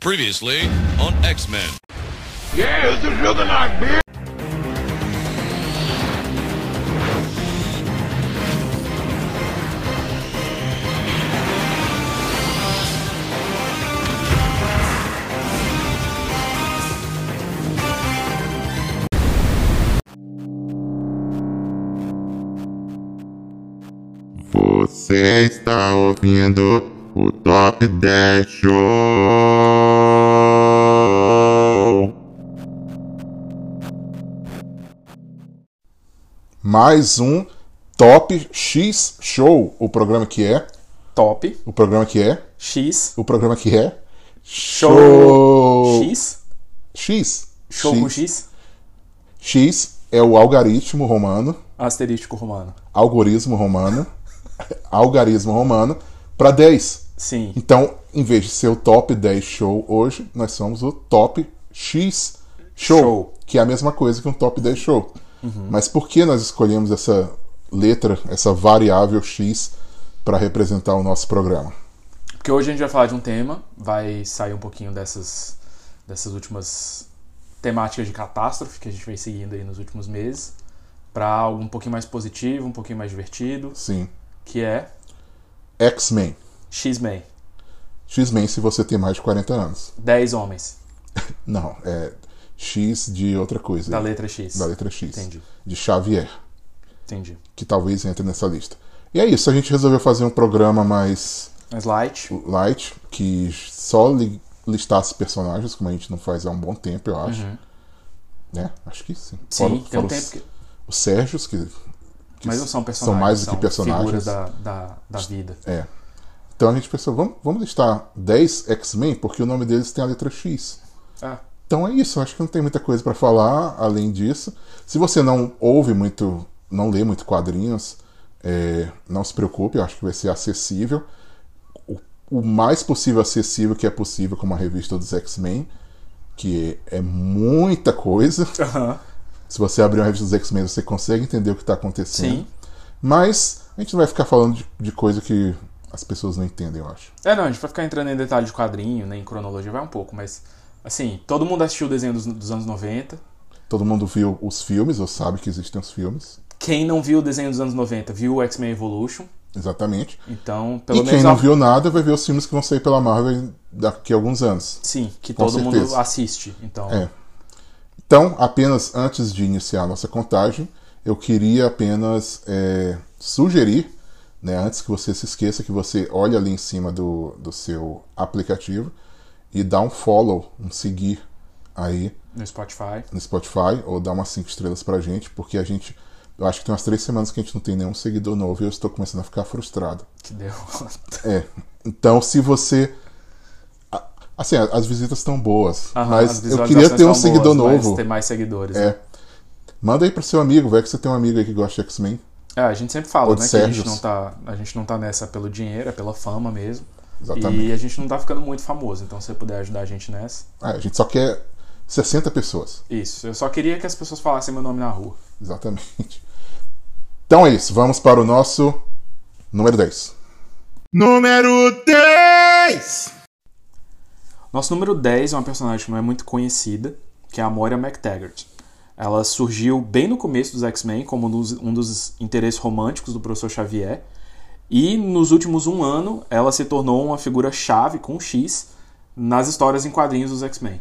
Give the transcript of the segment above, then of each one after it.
Previously on X Men. Yeah, this is looking like beer. Você está ouvindo o Top 10 Show. Mais um Top X Show, o programa que é, Top o programa que é, X o programa que é Show X X. Show com X X é o algarismo romano, asterístico romano. algoritmo romano, algarismo romano para 10. Sim. Então, em vez de ser o Top 10 Show hoje, nós somos o Top X Show, Show. que é a mesma coisa que um Top 10 Show. Mas por que nós escolhemos essa letra, essa variável X para representar o nosso programa? Porque hoje a gente vai falar de um tema, vai sair um pouquinho dessas dessas últimas temáticas de catástrofe que a gente vem seguindo aí nos últimos meses para algo um pouquinho mais positivo, um pouquinho mais divertido, Sim. que é X-Men. X-Men. X-Men se você tem mais de 40 anos. 10 homens Não, é X de outra coisa. da letra X. Da letra X. Entendi. De Xavier, Entendi. que talvez entre nessa lista. E é isso, a gente resolveu fazer um programa mais Mais light. light, que só li listasse personagens, como a gente não faz há um bom tempo, eu acho. Né? Acho que sim. Uhum. Sim, Fora- tem fora um os, tempo que os Sérgios, que, que mas não são personagens, são mais do que personagens. figuras da, da, da vida. É. Então a gente pensou, vamos, vamos listar 10 X-Men, porque o nome deles tem a letra X. Ah, Então é isso, acho que não tem muita coisa pra falar além disso. Se você não ouve muito, não lê muito quadrinhos, é, não se preocupe, acho que vai ser acessível. O, o mais possível acessível que é possível com uma revista dos X-Men, que é, é muita coisa. Aham. Se você abrir uma revista dos X-Men, você consegue entender o que está acontecendo. Sim. Mas a gente não vai ficar falando de, de coisa que as pessoas não entendem, eu acho. É, não, a gente vai ficar entrando em detalhe de quadrinho, nem em cronologia, vai um pouco, mas assim, todo mundo assistiu o desenho dos, dos anos 90. Todo mundo viu os filmes, ou sabe que existem os filmes. Quem não viu o desenho dos anos 90 viu o X-Men Evolution. Exatamente. Então, pelo e menos. quem não a- viu nada vai ver os filmes que vão sair pela Marvel daqui a alguns anos. Sim, que todo mundo certeza. assiste. Então, É. Então, apenas antes de iniciar a nossa contagem, eu queria apenas é, sugerir, né, antes que você se esqueça, que você olhe ali em cima do, do seu aplicativo e dá um follow, um seguir aí no Spotify. no Spotify ou dá umas 5 estrelas pra gente, porque a gente. Eu acho que tem umas três semanas que a gente não tem nenhum seguidor novo e eu estou começando a ficar frustrado. Que deu. É. Então, se você. Assim, as visitas estão boas, Aham, as mas eu queria ter um seguidor boas, novo. Ter mais seguidores. né? É. Manda aí pro seu amigo, vai que você tem um amigo aí que gosta de X-Men. É, a gente sempre fala, né, que a gente, não tá, a gente não tá nessa pelo dinheiro, é pela fama mesmo. Exatamente. E a gente não tá ficando muito famoso, então se você puder ajudar a gente nessa. Ah, a gente só quer 60 pessoas. Isso, eu só queria que as pessoas falassem meu nome na rua. Exatamente. Então é isso, vamos para o nosso número 10. Número 10. Nosso número 10 é uma personagem que não é muito conhecida, que é a Moira MacTaggart. Ela surgiu bem no começo dos X-Men como um dos, um dos interesses românticos do professor Xavier. E nos últimos um ano, ela se tornou uma figura-chave com um X nas histórias em quadrinhos dos X-Men.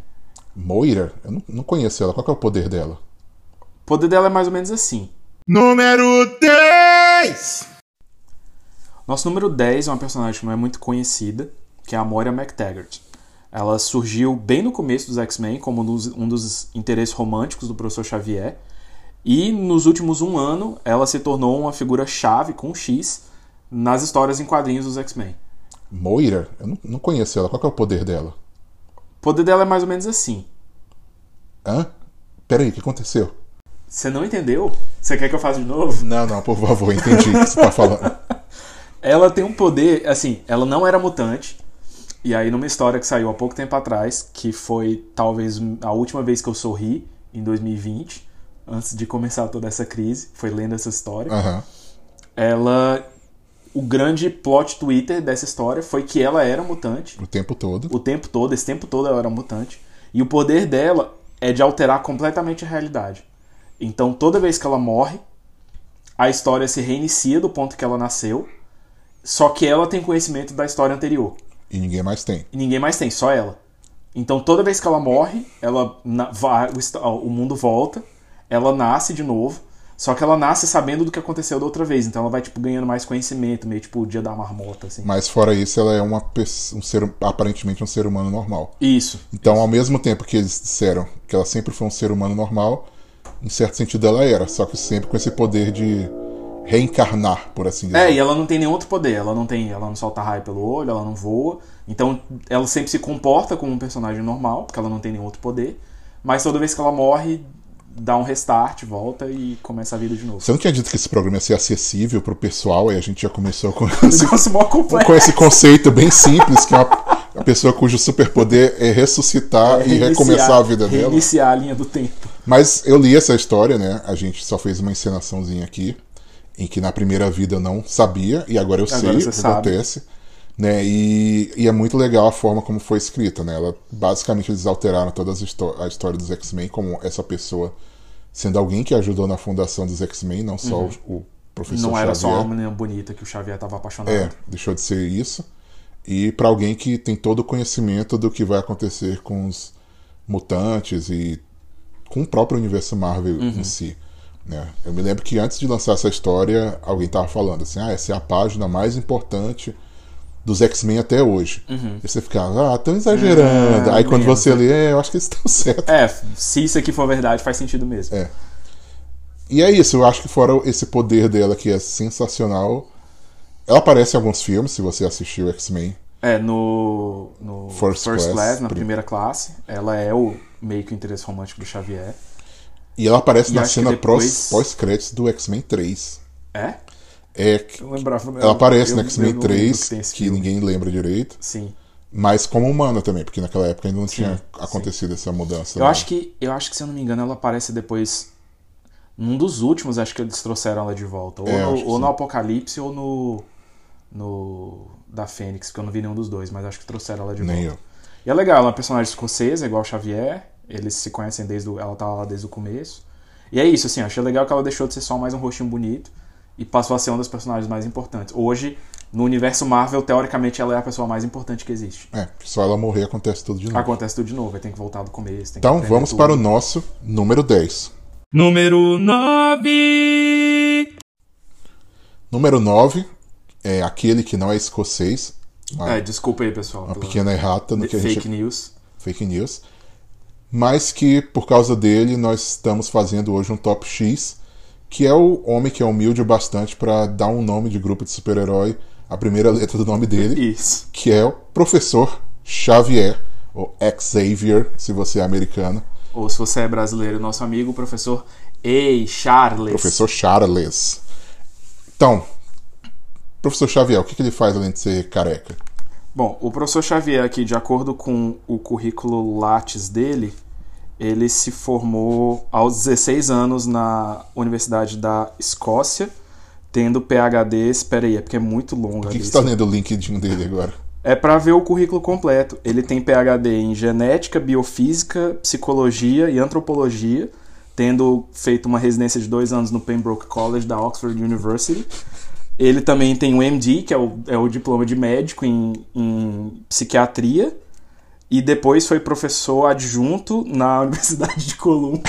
Moira, eu não, não conheço ela. Qual que é o poder dela? O poder dela é mais ou menos assim. Número 10. Nosso número 10 é uma personagem que não é muito conhecida, que é a Moira MacTaggart. Ela surgiu bem no começo dos X-Men como um dos, um dos interesses românticos do professor Xavier. E nos últimos um ano, ela se tornou uma figura-chave com um X nas histórias em quadrinhos dos X-Men. Moira, eu não, não conheço ela. Qual é o poder dela? O poder dela é mais ou menos assim. Hã? Peraí, o que aconteceu? Você não entendeu? Você quer que eu faça de novo? Não, não, por favor, entendi o que você tá falando. Ela tem um poder, assim, ela não era mutante. E aí, numa história que saiu há pouco tempo atrás, que foi talvez a última vez que eu sorri, em 2020, antes de começar toda essa crise, foi lendo essa história. Aham. Ela. O grande plot Twitter dessa história foi que ela era mutante. O tempo todo. O tempo todo, esse tempo todo ela era mutante. E o poder dela é de alterar completamente a realidade. Então toda vez que ela morre, a história se reinicia do ponto que ela nasceu. Só que ela tem conhecimento da história anterior. E ninguém mais tem. E ninguém mais tem, só ela. Então toda vez que ela morre, ela na- vai, o, o mundo volta, ela nasce de novo. Só que ela nasce sabendo do que aconteceu da outra vez. Então ela vai, tipo, ganhando mais conhecimento, meio tipo o dia da marmota, assim. Mas fora isso, ela é uma um ser, aparentemente um ser humano normal. Isso. Então, ao mesmo tempo que eles disseram que ela sempre foi um ser humano normal, em certo sentido ela era, só que sempre com esse poder de reencarnar, por assim dizer. É, e ela não tem nenhum outro poder. Ela não tem, ela não solta raio pelo olho, ela não voa. Então ela sempre se comporta como um personagem normal, porque ela não tem nenhum outro poder. Mas toda vez que ela morre, dá um restart, volta e começa a vida de novo. Você não tinha dito que esse programa ia ser acessível pro pessoal, e a gente já começou com esse, com esse conceito bem simples, que é uma, a pessoa cujo superpoder é ressuscitar e Reiniciar- recomeçar a vida dela. Reiniciar a linha do tempo. Mas eu li essa história, né? A gente só fez uma encenaçãozinha aqui, em que na primeira vida eu não sabia, e agora eu Agora sei o que sabe. acontece. Né? E, e é muito legal a forma como foi escrita, né? Ela, basicamente eles alteraram toda a história dos X-Men como essa pessoa sendo alguém que ajudou na fundação dos X-Men, não só o, o professor Uhum. não era só Xavier. uma menina bonita que o Xavier tava apaixonado. É, deixou de ser isso. E para alguém que tem todo o conhecimento do que vai acontecer com os mutantes e com o próprio universo Marvel em si. Né? Eu me lembro que antes de lançar essa história, alguém tava falando assim: ah, essa é a página mais importante dos X-Men até hoje. E você ficava, ah, tão exagerando. Ah, Aí quando você lê, é, eu acho que eles estão certos. É, se isso aqui for verdade, faz sentido mesmo. É. E é isso, eu acho que fora esse poder dela que é sensacional. Ela aparece em alguns filmes, se você assistiu X-Men. É, no, no First First, Class, Class, na prim- primeira classe, ela é o meio que o interesse romântico do Xavier. E ela aparece E na cena depois- pós- pós-créditos do X-Men 3. É? É, que- Eu lembrava. ela aparece eu- no eu X-Men não lembro 3, que que ninguém lembra direito. Sim. Mas como humana também, porque naquela época ainda não tinha sim. acontecido essa mudança. Eu né? acho que, eu acho que, se eu não me engano, ela aparece depois. Num dos últimos, acho que eles trouxeram ela de volta. Ou, É, no, que ou sim. no Apocalipse ou no. No. Da Fênix, porque eu não vi nenhum dos dois, mas acho que trouxeram ela de Nem volta. eu. E é legal, ela é uma personagem escocesa, igual o Xavier. Eles se conhecem desde o, Ela tava lá desde o começo. E é isso, assim, achei legal que ela deixou de ser só mais um rostinho bonito e passou a ser uma das personagens mais importantes. Hoje, no universo Marvel, teoricamente, ela é a pessoa mais importante que existe. É, só ela morrer acontece tudo de novo. Acontece tudo de novo, aí tem que voltar do começo. Então vamos tudo. para o nosso número 10. Número 9. Número 9 é aquele que não é escocês. Uma, É, desculpa aí, pessoal. uma pequena errata no que a fake gente news. fake news, mas que por causa dele nós estamos fazendo hoje um top X, que é o homem que é humilde o bastante para dar um nome de grupo de super-herói, a primeira letra do nome dele, Isso. que é o Professor Xavier, ou Xavier, se você é americano, Ou se você é brasileiro, nosso amigo, professor Ei, Charles. Professor Charles. Então, Professor Xavier, o que, que ele faz além de ser careca? Bom, o professor Xavier aqui, de acordo com o currículo Lattes dele, ele se formou aos 16 anos na Universidade da Escócia, tendo PhD, espera aí, é porque é muito longa Por a que, que você está lendo o LinkedIn dele agora? É para ver o currículo completo. Ele tem PhD em genética, biofísica, psicologia e antropologia, tendo feito uma residência de dois anos no Pembroke College da Oxford University. Ele também tem o MD, que é o, é o diploma de médico em, em psiquiatria, e depois foi professor adjunto na Universidade de Columbia.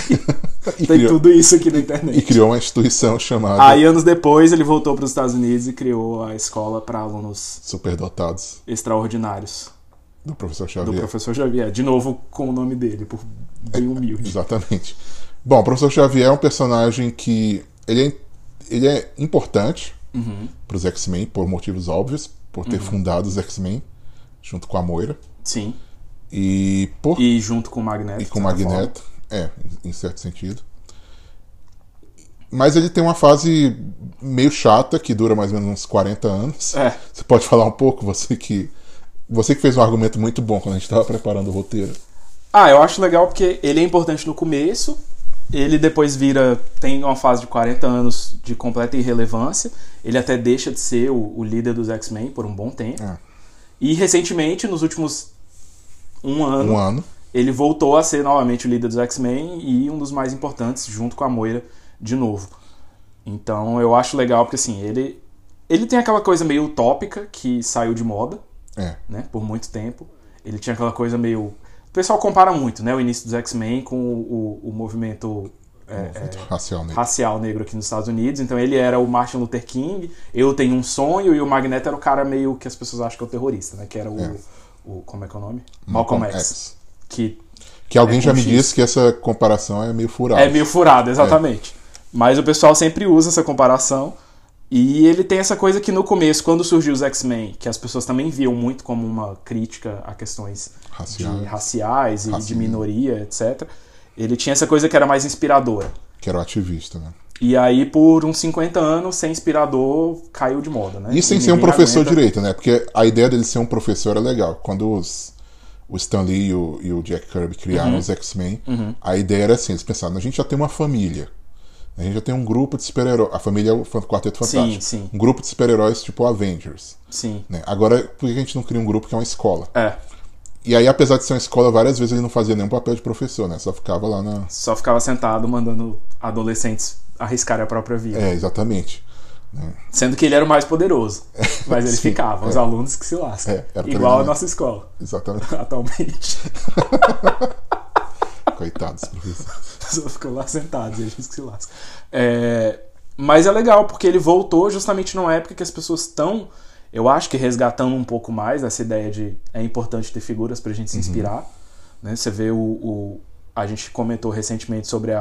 E tem criou, tudo isso aqui na e internet. criou uma instituição chamada Aí, anos depois, ele voltou para os Estados Unidos e criou a escola para alunos Superdotados extraordinários. do Professor do Xavier. professor Xavier. De novo com o nome dele, por bem humilde. Exatamente. Bom, o Professor Xavier é um personagem que ele é, ele é importante para os X-Men por motivos óbvios, por ter fundado os X-Men junto com a Moira Sim. E por E junto com o Magneto. e com o Magneto, é, em certo sentido. Mas ele tem uma fase meio chata que dura mais ou menos uns 40 anos. É. Você pode falar um pouco, você que você que fez um argumento muito bom quando a gente estava preparando o roteiro. Ah, eu acho legal porque ele é importante no começo Ele depois vira. tem uma fase de 40 anos de completa irrelevância. Ele até deixa de ser o, o líder dos X-Men por um bom tempo. É. E recentemente, nos últimos um ano, Um ano. ele voltou a ser novamente o líder dos X-Men e um dos mais importantes, junto com a Moira, de novo. Então eu acho legal porque assim, ele, ele tem aquela coisa meio utópica que saiu de moda, É. né, por muito tempo. Ele tinha aquela coisa meio. O pessoal compara muito, né, o início dos X-Men com o, o, o movimento é, é, Racial negro. racial negro aqui nos Estados Unidos. Então ele era o Martin Luther King, eu tenho um sonho, e o Magneto era o cara meio que as pessoas acham que é o terrorista, né? Que era o. É. o como é que é o nome? Malcolm, X. X. Que Que alguém É, já me X. disse que essa comparação é meio furada. é meio furado, exatamente. Mas o pessoal sempre usa essa comparação. E ele tem essa coisa que no começo, quando surgiu os X-Men, que as pessoas também viam muito como uma crítica a questões Raciais. de raciais e de Racismo. minoria, etc. Ele tinha essa coisa que era mais inspiradora. Que era o ativista, né? E aí, por uns 50 anos, ser inspirador caiu de moda, né? E sem E ser um professor aguenta- direito, né? Porque a ideia dele ser um professor é legal. Quando os, o Stan Lee e o, e o Jack Kirby criaram Uhum. os X-Men, a ideia era assim: eles pensaram, a gente já tem uma família. A gente já tem um grupo de super-heróis. A família é o Quarteto Sim, Fantástico. sim. Um grupo de super-heróis tipo Avengers. Sim. Né? Agora, por que a gente não cria um grupo que é uma escola? É. E aí, apesar de ser uma escola, várias vezes ele não fazia nenhum papel de professor, né? Só ficava lá na. Só ficava sentado mandando adolescentes arriscarem a própria vida. É, exatamente. Sendo que ele era o mais poderoso. Mas ele Sim, ficava, os é. alunos que se lascam. É, Igual a nossa escola, Exatamente. atualmente. Coitados, professor. Só ficam lá sentados e eles que se lascam. É, mas é legal, porque ele voltou justamente numa época que as pessoas estão, eu acho que resgatando um pouco mais essa ideia de é importante ter figuras pra gente se inspirar. Né? Você vê o, o- A gente comentou recentemente sobre a-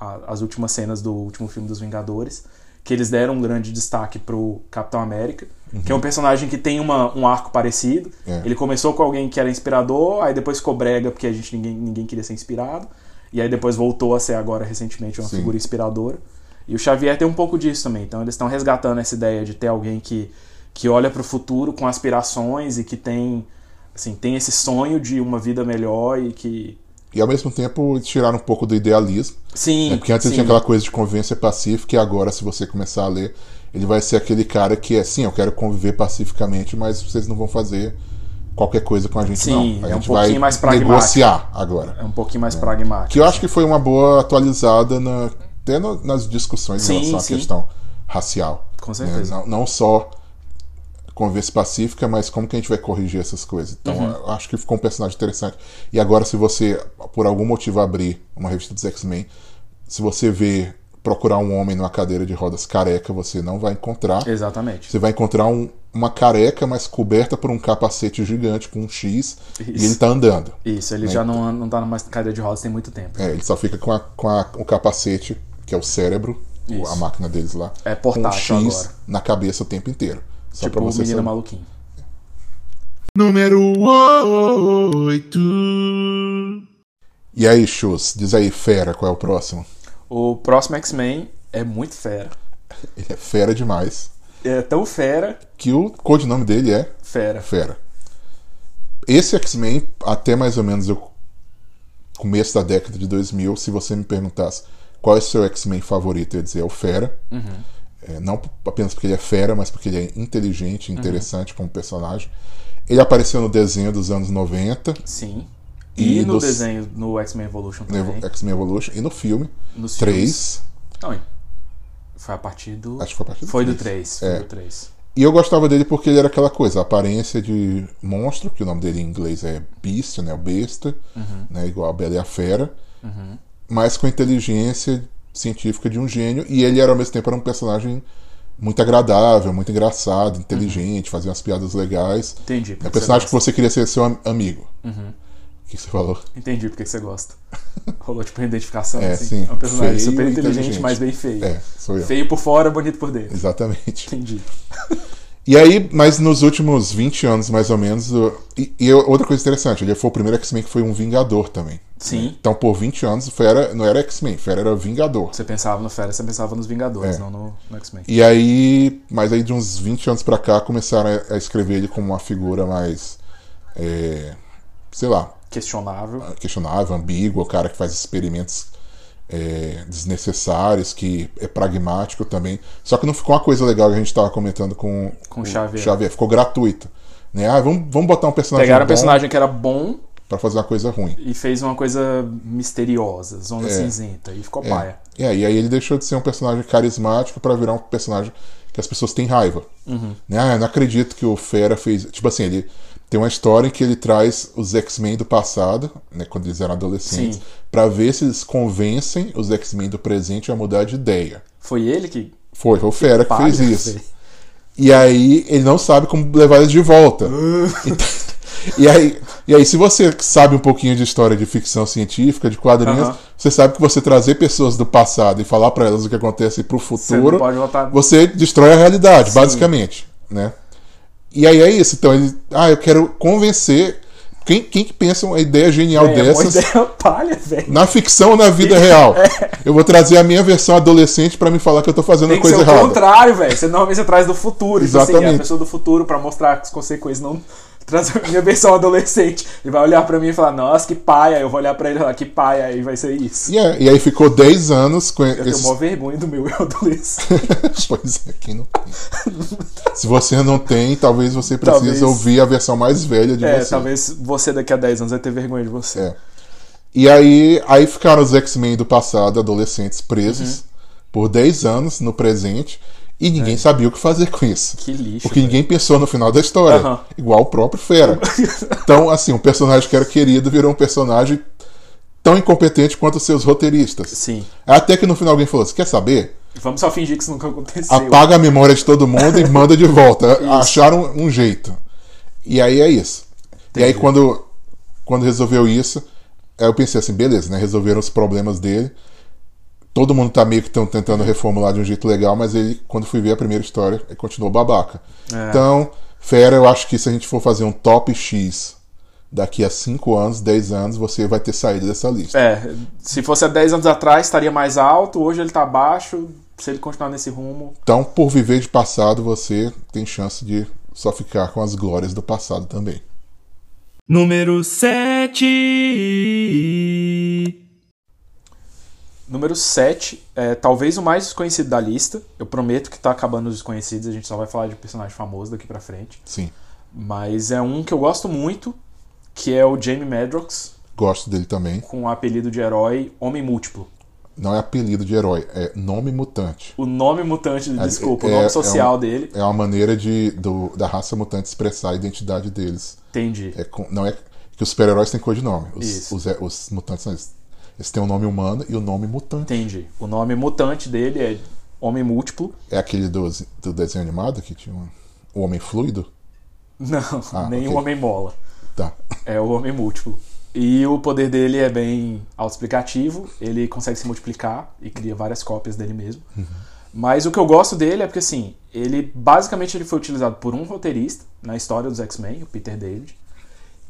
a- a- as últimas cenas do último filme dos Vingadores, que eles deram um grande destaque pro Capitão América, que é um personagem que tem uma- um arco parecido. É. Ele começou com alguém que era inspirador, aí depois ficou brega porque a gente ninguém, ninguém queria ser inspirado. E aí depois voltou a ser agora recentemente uma Sim. figura inspiradora. E o Xavier tem um pouco disso também. Então eles estão resgatando essa ideia de ter alguém que, que olha para o futuro com aspirações e que tem assim, tem esse sonho de uma vida melhor e que E ao mesmo tempo tiraram um pouco do idealismo. sim, né? Porque antes sim. tinha aquela coisa de convivência pacífica e agora, se você começar a ler, ele vai ser aquele cara que é sim, eu quero conviver pacificamente, mas vocês não vão fazer qualquer coisa com a gente, Sim, não. A é um gente vai mais pragmático. negociar agora. é um pouquinho mais pragmático. Que eu acho que foi uma boa atualizada na, até no- nas discussões Sim, em relação à questão racial. Com né? certeza. Não, não só convivência pacífica, mas como que a gente vai corrigir essas coisas. Então, Uhum. eu acho que ficou um personagem interessante. E agora, se você, por algum motivo, abrir uma revista dos X-Men, se você vê procurar um homem numa cadeira de rodas careca, você não vai encontrar. Exatamente. Você vai encontrar um- uma careca, mas coberta por um capacete gigante com um X, e Isso. ele tá andando. Isso, ele Né? já não, não tá numa cadeira de rodas tem muito tempo. É, ele só fica com, a- com a- o capacete, que é o cérebro, Isso. a máquina deles lá, É com um portátil X agora. na cabeça o tempo inteiro. Só tipo pra o você menino saber. maluquinho. Número 8. E aí, Chus, diz aí, fera, qual é o próximo? O próximo X-Men é muito fera. Ele é fera demais, É tão fera, que o codinome dele é fera. Fera. Esse X-Men, até mais ou menos o começo da década de 2000, se você me perguntasse qual é o seu X-Men favorito, eu ia dizer é o Fera. É, não apenas porque ele é fera, mas porque ele é inteligente, interessante como personagem. Ele apareceu no desenho dos anos 90, Sim. E E, no nos- desenho, no X-Men Evolution também. X-Men Evolution, e no filme Nos 3. Não, foi a partir do. Acho que foi a partir do Foi do três. 3. Foi É. do 3. E eu gostava dele porque ele era aquela coisa, a aparência de monstro, que o nome dele em inglês é Beast, né? O besta, né? Igual a Bela e a Fera. Mas com inteligência científica de um gênio. E ele era ao mesmo tempo era um personagem muito agradável, muito engraçado, inteligente, fazia umas piadas legais. Entendi. É um personagem que você queria ser seu am- amigo. Uhum. O que você falou? Entendi porque que você gosta. Rolou tipo uma identificação. É, assim. sim. É um personagem Feio super inteligente, inteligente. mas bem feio. É, sou eu. Feio por fora, bonito por dentro. Exatamente. Entendi. E aí, mas nos últimos 20 anos, mais ou menos. E, e outra coisa interessante, ele foi o primeiro X-Men que foi um Vingador também. Sim. Então, por 20 anos, Fera não era X-Men, Fera era Vingador. Você pensava no Fera, você pensava nos Vingadores, É. não no, no X-Men. E aí, mas aí de uns 20 anos pra cá, começaram a, a escrever ele como uma figura mais. é, sei lá, Questionável. questionável, ambígua, o cara que faz experimentos é, desnecessários, que é pragmático também. Só que não ficou uma coisa legal que a gente estava comentando com, Com o Xavier. Ficou gratuito. Né? Ah, vamos, vamos botar um personagem Pegaram um bom personagem que era bom pra fazer uma coisa ruim. e fez uma coisa misteriosa, zona É. cinzenta. E ficou É. paia. É, e aí ele deixou de ser um personagem carismático pra virar um personagem que as pessoas têm raiva. Uhum. Né? Ah, eu não acredito que o Fera fez. Tipo assim, ele tem uma história em que ele traz os X-Men do passado, né, quando eles eram adolescentes, pra ver se eles convencem os X-Men do presente a mudar de ideia. Foi ele que. Foi, foi o Fera que Palha, fez isso. E aí ele não sabe como levar eles de volta. Então- e, aí, e aí, se você sabe um pouquinho de história de ficção científica, de quadrinhos, você sabe que você trazer pessoas do passado e falar pra elas o que acontece pro Você não futuro, voltar. você destrói a realidade, basicamente, né? E aí é isso. Então ele, ah, eu quero convencer quem, quem que pensa uma ideia genial É, uma dessas ideia palha, velho. na ficção ou na vida real. Eu vou trazer a minha versão adolescente pra me falar que eu tô fazendo Tem a que ser coisa o errada. contrário, velho. Você normalmente você traz do futuro. Tipo assim, Exatamente. a pessoa do futuro pra mostrar as consequências. Não traz a minha versão adolescente. Ele vai olhar pra mim e falar, nossa, que paia. Eu vou olhar pra ele e falar, que paia. E vai ser isso. E, é- e aí ficou 10 anos com Eu tenho esses... maior vergonha do meu eu adolescente. pois é, quem não tem. Se você não tem, talvez você precise Talvez- ouvir a versão mais velha de É, você. talvez você daqui a 10 anos vai ter vergonha de você. É. E aí, aí ficaram os X-Men do passado, adolescentes, presos Uhum. por 10 anos no presente. E ninguém sabia o que fazer com isso. É. Que lixo. Porque ninguém pensou no final da história. Aham. Igual o próprio Fera. então, assim, um personagem que era querido virou um personagem tão incompetente quanto os seus roteiristas. Sim. Até que no final alguém falou: Você quer saber? Vamos só fingir que isso nunca aconteceu. Apaga a memória de todo mundo e manda de volta. Acharam um jeito. E aí é isso. E aí quando, quando resolveu isso, eu pensei assim, beleza, né? Resolveram os problemas dele. Todo mundo tá meio que tão tentando reformular de um jeito legal, mas ele, quando fui ver a primeira história, ele continuou babaca. É. Então, Fera, eu acho que se a gente for fazer um top X daqui a 5 anos, 10 anos, você vai ter saído dessa lista. É, se fosse há 10 anos atrás, estaria mais alto. Hoje ele tá baixo. Se ele continuar nesse rumo. Então, por viver de passado, você tem chance de só ficar com as glórias do passado também. Número 7. Número 7, é talvez o mais desconhecido da lista. Eu prometo que tá acabando os desconhecidos, a gente só vai falar de personagem famoso daqui pra frente. Sim, Mas é um que eu gosto muito, que é o Jamie Madrox, gosto dele também. com o apelido de herói Homem Múltiplo. Não é apelido de herói, é nome mutante. O nome mutante, desculpa, o é- nome é social um- dele. É uma maneira de, do- da raça mutante expressar a identidade deles. Entendi. É não é que os super-heróis têm codinome. Os, Isso. os, os mutantes não. Eles, eles têm o nome humano e o nome mutante. Entendi. O nome mutante dele é Homem Múltiplo. É aquele do, do desenho animado que tinha um, o Homem Fluido? Não, Ah, nem ok. o Homem Mola. Tá. É o Homem Múltiplo. E o poder dele é bem autoexplicativo. Ele consegue se multiplicar e cria várias cópias dele mesmo. Mas o que eu gosto dele é porque, assim, ele basicamente ele foi utilizado por um roteirista na história dos X-Men, o Peter David,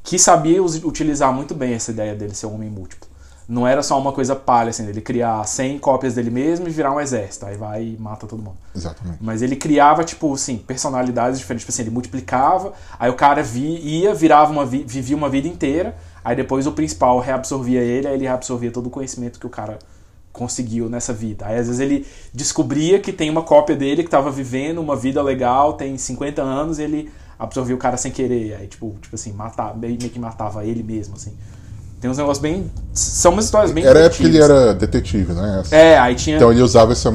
que sabia utilizar muito bem essa ideia dele ser um homem múltiplo. Não era só uma coisa palha, assim, dele criar 100 cópias dele mesmo e virar um exército. Aí vai e mata todo mundo. Exatamente. Mas ele criava, tipo, assim, personalidades diferentes. Tipo assim, ele multiplicava, aí o cara vi, ia, virava uma vi- vivia uma vida inteira, aí depois o principal reabsorvia ele, aí ele reabsorvia todo o conhecimento que o cara conseguiu nessa vida. Aí às vezes ele descobria que tem uma cópia dele que tava vivendo uma vida legal, tem 50 anos, e ele absorvia o cara sem querer. Aí, tipo, tipo assim, matava, meio que matava ele mesmo, assim. Tem uns negócios bem. São umas histórias bem Era a época que ele era detetive, né? É, aí tinha Então ele usava essa,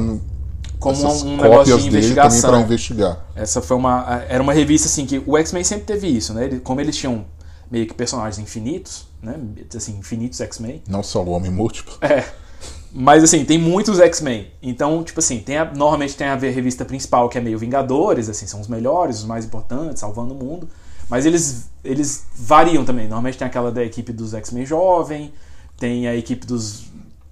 como essas um, um negócio de dele também investigação. para investigar. Essa foi uma. Era uma revista assim que o X-Men sempre teve isso, né? Ele- como eles tinham meio que personagens infinitos, né? Assim, infinitos X-Men. Não só o Homem Múltiplo. É. Mas assim, tem muitos X-Men. Então, tipo assim, tem a- normalmente tem a revista principal que é meio Vingadores, assim, são os melhores, os mais importantes, salvando o mundo. Mas eles, eles variam também. Normalmente tem aquela da equipe dos X-Men jovem, tem a equipe dos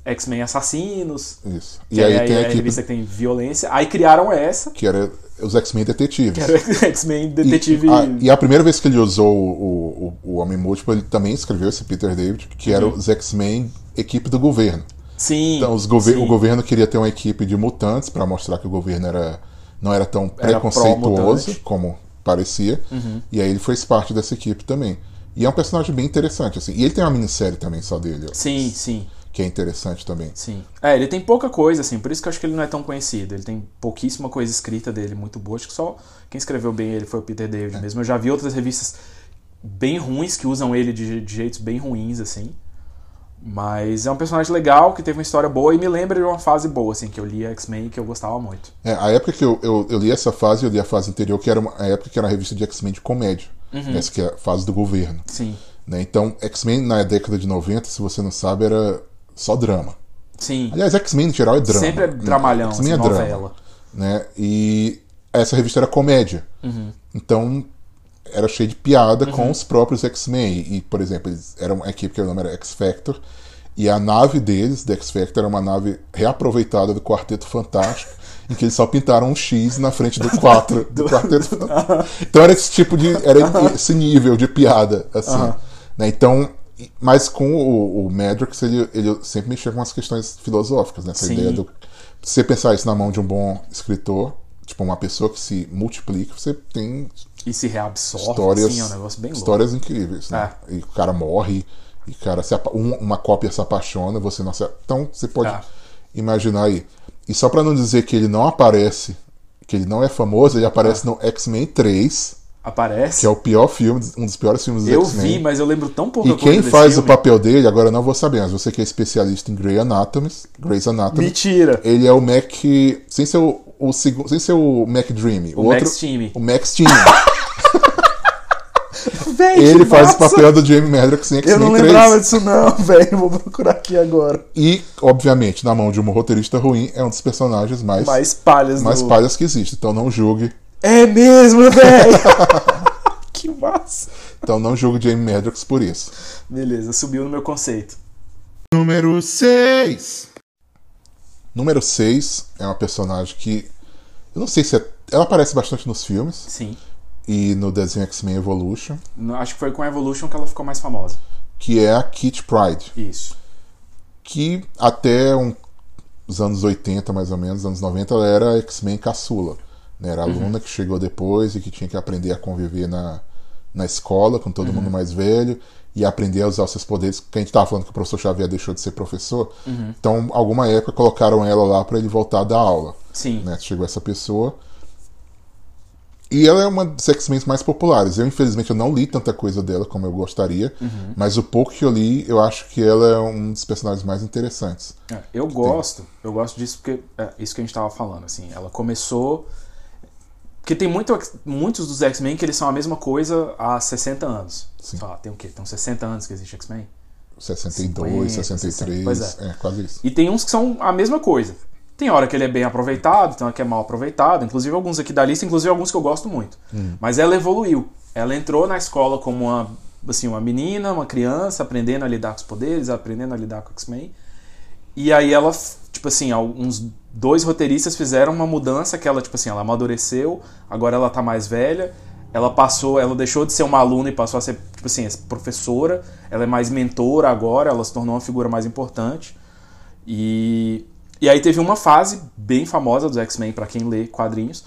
X-Men assassinos. Isso. E aí é tem a a equipe revista que tem violência. Aí criaram essa, que era os X-Men detetives. que era X-Men Detetive. E a, e a primeira vez que ele usou o, o, o Homem Múltiplo, ele também escreveu esse Peter David, que era Uhum. os X-Men equipe do governo. Sim. Então os gover- sim. o governo queria ter uma equipe de mutantes para mostrar que o governo era, não era tão Era preconceituoso como parecia. E aí ele fez parte dessa equipe também. E é um personagem bem interessante, assim. E ele tem uma minissérie também só dele. Sim, sim. que é interessante também. Sim. É, ele tem pouca coisa, assim, por isso que eu acho que ele não é tão conhecido. Ele tem pouquíssima coisa escrita dele, muito boa. Acho que só quem escreveu bem ele foi o Peter David mesmo. Eu já vi outras revistas bem ruins que usam ele de, de jeitos bem ruins, assim. Mas é um personagem legal, que teve uma história boa e me lembra de uma fase boa, assim, que eu li X-Men e que eu gostava muito. É, a época que eu, eu, eu li essa fase, eu li a fase anterior, que era uma, a época que era a revista de X-Men de comédia. Essa que é a fase do governo. Sim. né? Então, X-Men na década de 90, se você não sabe, era só drama. Sim. Aliás, X-Men em geral é drama. Sempre é dramalhão, X-Men assim, é drama, novela. né? E essa revista era comédia. Uhum. Então, era cheio de piada com os próprios X-Men. E, por exemplo, eles eram uma equipe que o nome era X-Factor. E a nave deles, da X-Factor, era uma nave reaproveitada do Quarteto Fantástico, em que eles só pintaram um X na frente do 4 do Quarteto Fantástico. Então era esse tipo de. Era esse nível de piada, assim. né? Então. Mas com o, o Madrox, ele, ele sempre mexia com as questões filosóficas, né? Essa Sim. ideia do. Se você pensar isso na mão de um bom escritor, tipo, uma pessoa que se multiplica, você tem E se reabsorve, histórias, assim, é um negócio bem louco. histórias incríveis, né? E o cara morre, e o cara se um- uma cópia se apaixona, você não se... Então você pode Ah. imaginar aí. E só pra não dizer que ele não aparece, que ele não é famoso, ele aparece no X-Men 3, Aparece. que é o pior filme, um dos piores filmes eu X-Men. vi, mas eu lembro tão pouca E quem faz o filme. papel dele, agora eu não vou saber, mas você que é especialista em Grey Anatomy, Grey's Anatomy, Mentira! ele é o Mac, sem ser o, o segundo, sem ser o Mac Dream, o, O outro, Max Team. o Max Team. Véi, ele faz o massa! papel do Jamie Madrox em Eu X-Men não 3. lembrava disso não, velho. Vou procurar aqui agora. E, obviamente, na mão de um roteirista ruim, é um dos personagens mais, Mais palhas mais do... palhas que existe. Então não julgue. É mesmo, velho! que massa! Então não julgue Jamie Madrox por isso. Beleza, subiu no meu conceito. Número 6. Número 6 é uma personagem que. Eu não sei se é. Ela aparece bastante nos filmes Sim. e no desenho X-Men Evolution, No- Acho que foi com a Evolution que ela ficou mais famosa. que é a Kit Pride. Isso. Que até um- os anos 80, mais ou menos, anos 90, ela era X-Men caçula. Né? Era aluna que chegou depois e que tinha que aprender a conviver na, na escola com todo mundo mais velho e aprender a usar os seus poderes. Que a gente estava falando que o professor Xavier deixou de ser professor. Então, alguma época, colocaram ela lá para ele voltar a dar aula. Sim. né? Chegou essa pessoa. E ela é uma das X-Men mais populares. Eu, infelizmente, eu não li tanta coisa dela como eu gostaria. Mas o pouco que eu li, eu acho que ela é um dos personagens mais interessantes. É, eu gosto, eu gosto disso porque é isso que a gente tava falando, assim, ela começou porque tem muito, muitos dos X-Men que eles são a mesma coisa há 60 anos. Sim. Fala, tem o quê? Tem 60 anos que existe X-Men? 62, 50, 63. pois é. é, quase isso. E tem uns que são a mesma coisa. Tem hora que ele é bem aproveitado, tem hora que é mal aproveitado, inclusive alguns aqui da lista, inclusive alguns que eu gosto muito. Mas ela evoluiu. Ela entrou na escola como uma, assim, uma menina, uma criança, aprendendo a lidar com os poderes, aprendendo a lidar com o X-Men. E aí ela, tipo assim, uns dois roteiristas fizeram uma mudança que ela, tipo assim, ela amadureceu, agora ela tá mais velha, ela passou, ela deixou de ser uma aluna e passou a ser, tipo assim, professora, ela é mais mentora agora, ela se tornou uma figura mais importante. E, e aí teve uma fase bem famosa dos X-Men, para quem lê quadrinhos,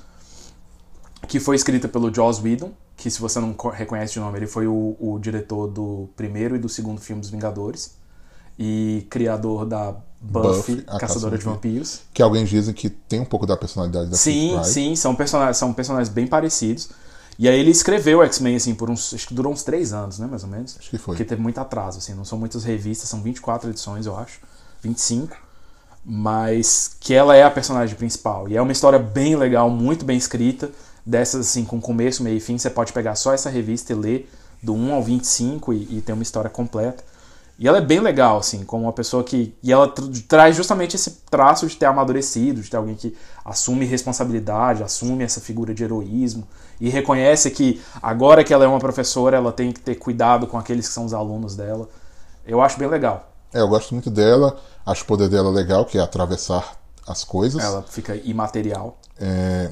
que foi escrita pelo Joss Whedon, que se você não co- reconhece de nome, ele foi o, o diretor do primeiro e do segundo filme dos Vingadores e criador da Buffy, Buffy, a Caçadora de Caçadora. Vampiros. Que alguns dizem que tem um pouco da personalidade da Sim, sim, são personagens, são personagens bem parecidos. E aí ele escreveu X-Men, assim, por uns. Acho que durou uns três anos, né, mais ou menos? Acho que foi. Porque teve muito atraso, assim, não são muitas revistas, são 24 edições, eu acho. 25. Mas que ela é a personagem principal. E é uma história bem legal, muito bem escrita. Dessas, assim, com começo, meio e fim. Você pode pegar só essa revista e ler do 1 ao 25 e, e ter uma história completa. E ela é bem legal, assim, como uma pessoa que. E ela tra- traz justamente esse traço de ter amadurecido, de ter alguém que assume responsabilidade, assume essa figura de heroísmo e reconhece que agora que ela é uma professora, ela tem que ter cuidado com aqueles que são os alunos dela. Eu acho bem legal. É, eu gosto muito dela. Acho o poder dela legal, que é atravessar as coisas. Ela fica imaterial, É,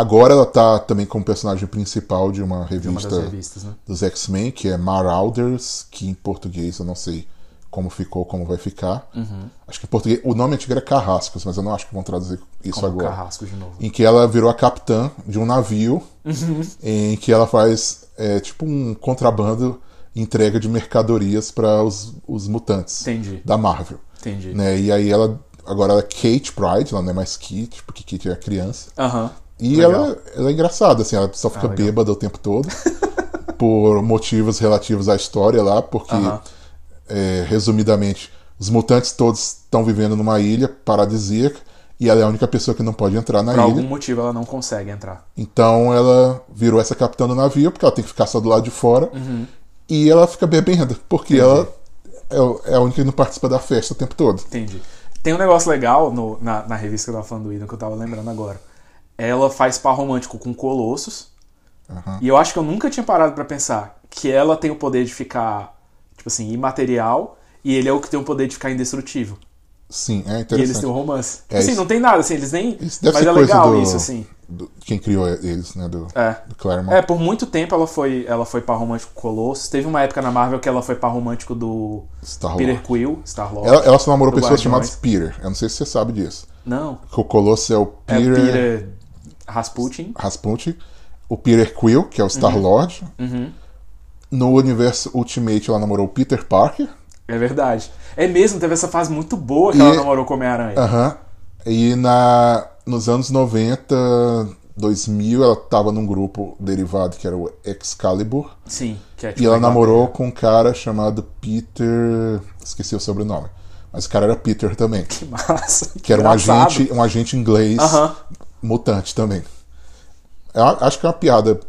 Agora ela tá também como personagem principal de uma uma revista das revistas, né? dos X-Men, que é Marauders, que em português eu não sei como ficou, como vai ficar. Uhum. Acho que em português. O nome antigo era Carrascos, mas eu não acho que vão traduzir isso Como agora. Carrasco de novo. Em que ela virou a capitã de um navio, Uhum. em que ela faz é, tipo um contrabando entrega de mercadorias para os, os mutantes Entendi. da Marvel. Entendi. Né? E aí ela. Agora ela é Kate Pride, ela não é mais Kate, porque Kate é criança. Aham. E Legal. ela, ela é engraçada, assim, ela só fica Ah, bêbada o tempo todo. por motivos relativos à história lá, porque, Aham. é, resumidamente, os mutantes todos estão vivendo numa ilha paradisíaca e ela é a única pessoa que não pode entrar na Por ilha. algum motivo ela não consegue entrar. Então ela virou essa capitã do navio, porque ela tem que ficar só do lado de fora. Uhum. E ela fica bebendo, porque ela é, é a única que não participa da festa o tempo todo. Entendi. Tem um negócio legal no- na, na revista que eu tava falando do Idon que eu tava lembrando agora. Ela faz par romântico com Colossus. E eu acho que eu nunca tinha parado pra pensar que ela tem o poder de ficar, tipo assim, imaterial. E ele é o que tem o poder de ficar indestrutível. Sim, é E interessante. eles têm um romance. É, assim, isso- não tem nada, assim, eles nem. Isso deve Mas ser é legal do, isso, assim. do- quem criou eles, né? Do, É. do Claremont. É, por muito tempo ela foi, ela foi par romântico com Colossus. Teve uma época na Marvel que ela foi par romântico do Star-Lord. Peter Quill, Star-Lord. Ela, ela só namorou pessoas Guardiões. chamadas Peter. Eu não sei se você sabe disso. Não, Que o Colosso é o é Peter, o Peter Rasputin. Rasputin, o Peter Quill, que é o Star-Lord. Uhum. No universo Ultimate ela namorou o Peter Parker. É verdade. É mesmo, teve essa fase muito boa que E- ela namorou com o Homem-Aranha. Aham. E na, nos anos 90, 2000, ela tava num grupo derivado que era o Excalibur. Sim, que é E tipo ela igual namorou com um cara chamado Peter. Esqueci o sobrenome. Mas o cara era Peter também. Que massa. Que era um Engraçado. agente, um agente inglês Aham. Mutante também. Eu acho que é uma piada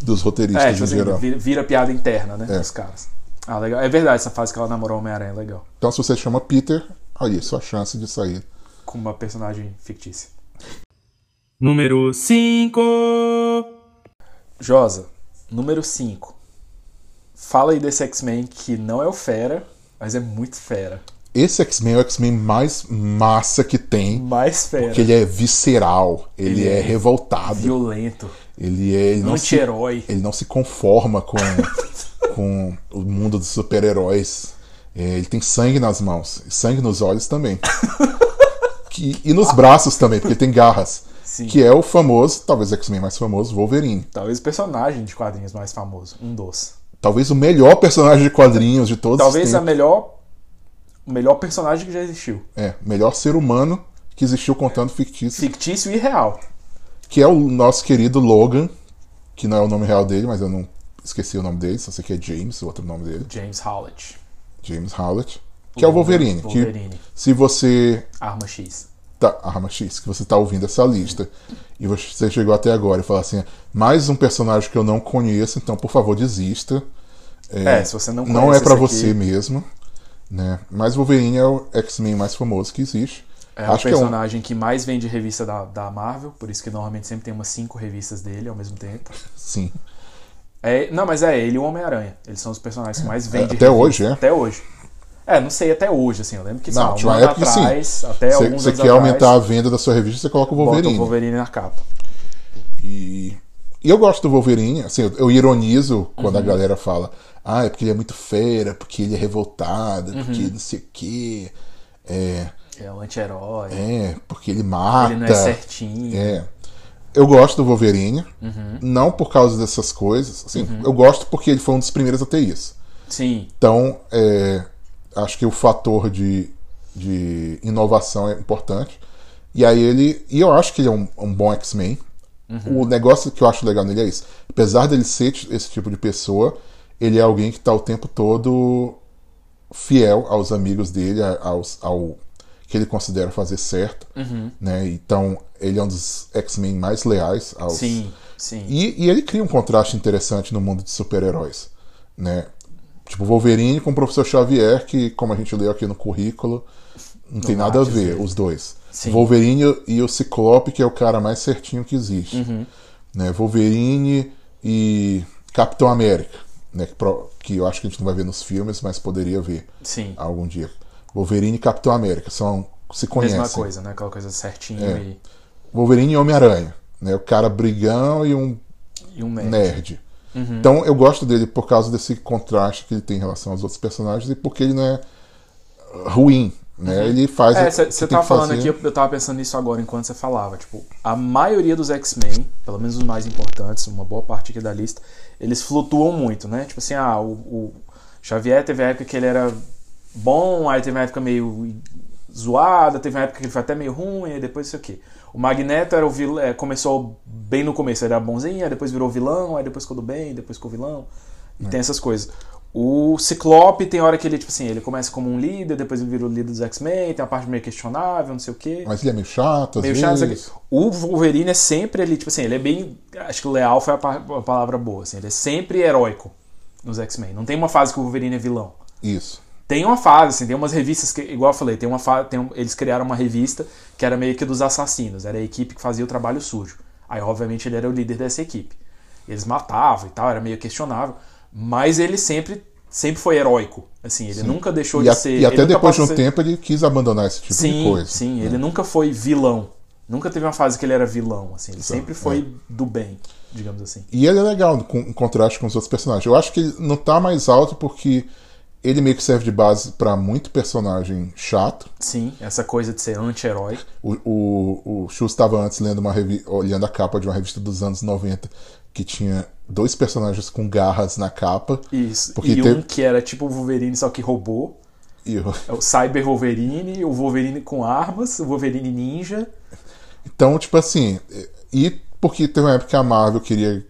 dos roteiristas É, tipo em assim, geral. vira, vira piada interna, né? É. Dos caras. Ah, legal. É verdade, essa fase que ela namorou o Homem-Aranha, é legal. Então, se você chama Peter, aí, sua chance de sair. Com uma personagem fictícia. Número 5. Josa, número 5. Fala aí desse X-Men que não é o Fera, mas é muito fera. Esse X-Men é o X-Men mais massa que tem. Mais fera. Porque ele é visceral, ele, Ele é, é revoltado, Violento. ele é. Ele não, se, Anti-herói. ele não se conforma com, com o mundo dos super-heróis. É, ele tem sangue nas mãos, e sangue nos olhos também. Que- e nos braços também, porque ele tem garras. Sim. Que é o famoso, talvez o X-Men mais famoso, Wolverine. Talvez o personagem de quadrinhos mais famoso. Um dos. Talvez o melhor personagem de quadrinhos de todos Talvez os a tempos. melhor. O melhor personagem que já existiu. É, melhor ser humano que existiu contando fictício. Fictício e real. Que é o nosso querido Logan, que não é o nome real dele, mas eu não esqueci o nome dele, só sei que é James, o outro nome dele. James Howlett. James Howlett. Que é o Wolverine. Wolverine. Que se você Arma X. tá, Arma X, que você tá ouvindo essa lista e você chegou até agora e falou assim, mais um personagem que eu não conheço, então por favor desista. É, se você não conhece Não é aqui, você mesmo, né? Mas Wolverine é o X-Men mais famoso que existe. É o Acho que é um, personagem que mais vende revista da, da Marvel, por isso que normalmente sempre tem umas cinco revistas dele ao mesmo tempo. sim. É, não, mas é ele e o Homem-Aranha. Eles são os personagens que mais vendem até revista. hoje, é? Até hoje. É, não sei até hoje, assim. Eu lembro que sei Não, lá, um época que sim. atrás, até Você, alguns você anos quer atrás, aumentar a venda da sua revista, você coloca o bota Wolverine. o Wolverine na capa. E eu gosto do Wolverine, assim, eu, eu ironizo quando Uhum. a galera fala, ah, é porque ele é muito fera, porque ele é revoltado, Uhum. porque não sei o quê. É, É um anti-herói. é, porque ele mata. ele não é certinho. É. Eu gosto do Wolverine, Uhum. não por causa dessas coisas. Assim, Eu gosto porque ele foi um dos primeiros a ter isso. Sim. Então, é, acho que o fator de, de inovação é importante. E aí ele. E eu acho que ele é um, um bom X-Men. O negócio que eu acho legal nele é isso. Apesar dele ser esse tipo de pessoa, ele é alguém que está o tempo todo fiel aos amigos dele, aos, ao que ele considera fazer certo. Né? Então, ele é um dos X-Men mais leais aos, Sim, sim. e, e ele cria um contraste interessante no mundo de super-heróis, né? Tipo, Wolverine com o Professor Xavier, que, como a gente leu aqui no currículo, não, tem nada a ver, dele. os dois. Sim. Wolverine e o Ciclope, que é o cara mais certinho que existe. Uhum. Né? Wolverine e Capitão América, né? que, pro- que eu acho que a gente não vai ver nos filmes, mas poderia ver Sim. algum dia. Wolverine e Capitão América são se conhecem. Mesma coisa, né? Aquela coisa certinho É. e, Wolverine e Homem-Aranha, né? O cara brigão e um e um nerd. nerd. Uhum. Então eu gosto dele por causa desse contraste que ele tem em relação aos outros personagens e porque ele não é ruim, né? Ele faz É, você tava que falando aqui, eu, tava pensando nisso agora enquanto você falava. Tipo, a maioria dos X-Men, pelo menos os mais importantes, uma boa parte aqui da lista, eles flutuam muito, né? Tipo assim, ah, o, o Xavier teve a época que ele era bom, aí teve uma época meio zoada, teve uma época que ele foi até meio ruim, aí depois isso aqui. O Magneto era o vil... é, começou bem no começo, ele era bonzinho, aí depois virou vilão, aí depois ficou do bem, depois ficou vilão. E tem essas coisas. O Ciclope tem hora que ele, tipo assim, ele começa como um líder, depois ele vira o líder dos X-Men, tem uma parte meio questionável, não sei o quê. Mas ele é meio chato, às Meio chato, vezes. quê. O Wolverine é sempre ali, tipo assim, ele é bem. Acho que leal foi a, a palavra boa, assim, ele é sempre heróico nos X-Men. Não tem uma fase que o Wolverine é vilão. Isso. Tem uma fase, assim, tem umas revistas que, igual eu falei, tem uma fa- tem um- eles criaram uma revista que era meio que dos assassinos, era a equipe que fazia o trabalho sujo. Aí, obviamente, ele era o líder dessa equipe. Eles matavam e tal, era meio questionável, mas ele sempre, sempre foi heróico. Assim, ele nunca deixou E, de a- ser. e até depois de um ser- tempo ele quis abandonar esse tipo sim, de coisa. Sim, né? ele nunca foi vilão. Nunca teve uma fase que ele era vilão, assim. Ele sempre foi é. do bem, digamos assim. E ele é legal com- em contraste com os outros personagens. Eu acho que ele não tá mais alto porque ele meio que serve de base pra muito personagem chato. Sim, essa coisa de ser anti-herói. O, o, o estava antes lendo uma revi- olhando a capa de uma revista dos anos 90 que tinha dois personagens com garras na capa. Isso. Porque e teve- um que era tipo o Wolverine, só que robô. E eu- É o Cyber Wolverine, o Wolverine com armas, o Wolverine ninja. Então, tipo assim, e porque teve uma época que a Marvel queria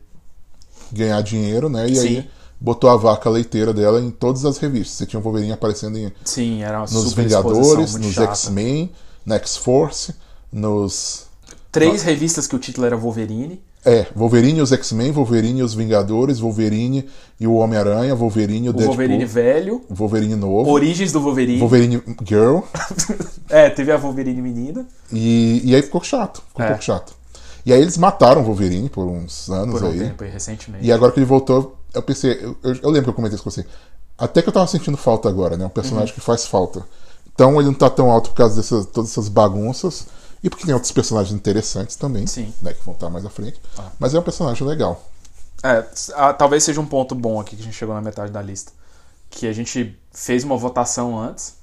ganhar dinheiro, né? E Sim. aí botou a vaca leiteira dela em todas as revistas. Você tinha o Wolverine aparecendo em, Sim, era nos Vingadores, nos. X-Men, na X-Force, nos. Três revistas que o título era Wolverine. É, Wolverine e os X-Men, Wolverine e os Vingadores, Wolverine e o Homem-Aranha, Wolverine e o, O Deadpool, Wolverine velho. Wolverine novo, Origens do Wolverine. Wolverine Girl, É, teve a Wolverine menina. e, e aí ficou chato, ficou É. um pouco chato. E aí eles mataram o Wolverine por uns anos Por um aí. tempo recentemente. E agora que ele voltou, eu pensei, eu, eu- eu lembro que eu comentei isso com você. Até que eu tava sentindo falta agora, né? Um personagem Uhum. que faz falta. Então ele não tá tão alto por causa dessas todas essas bagunças. E porque tem outros personagens interessantes também. Sim. Né, que vão estar mais à frente. Mas é um personagem legal. É, ah, talvez seja um ponto bom aqui que a gente chegou na metade da lista. Que a gente fez uma votação antes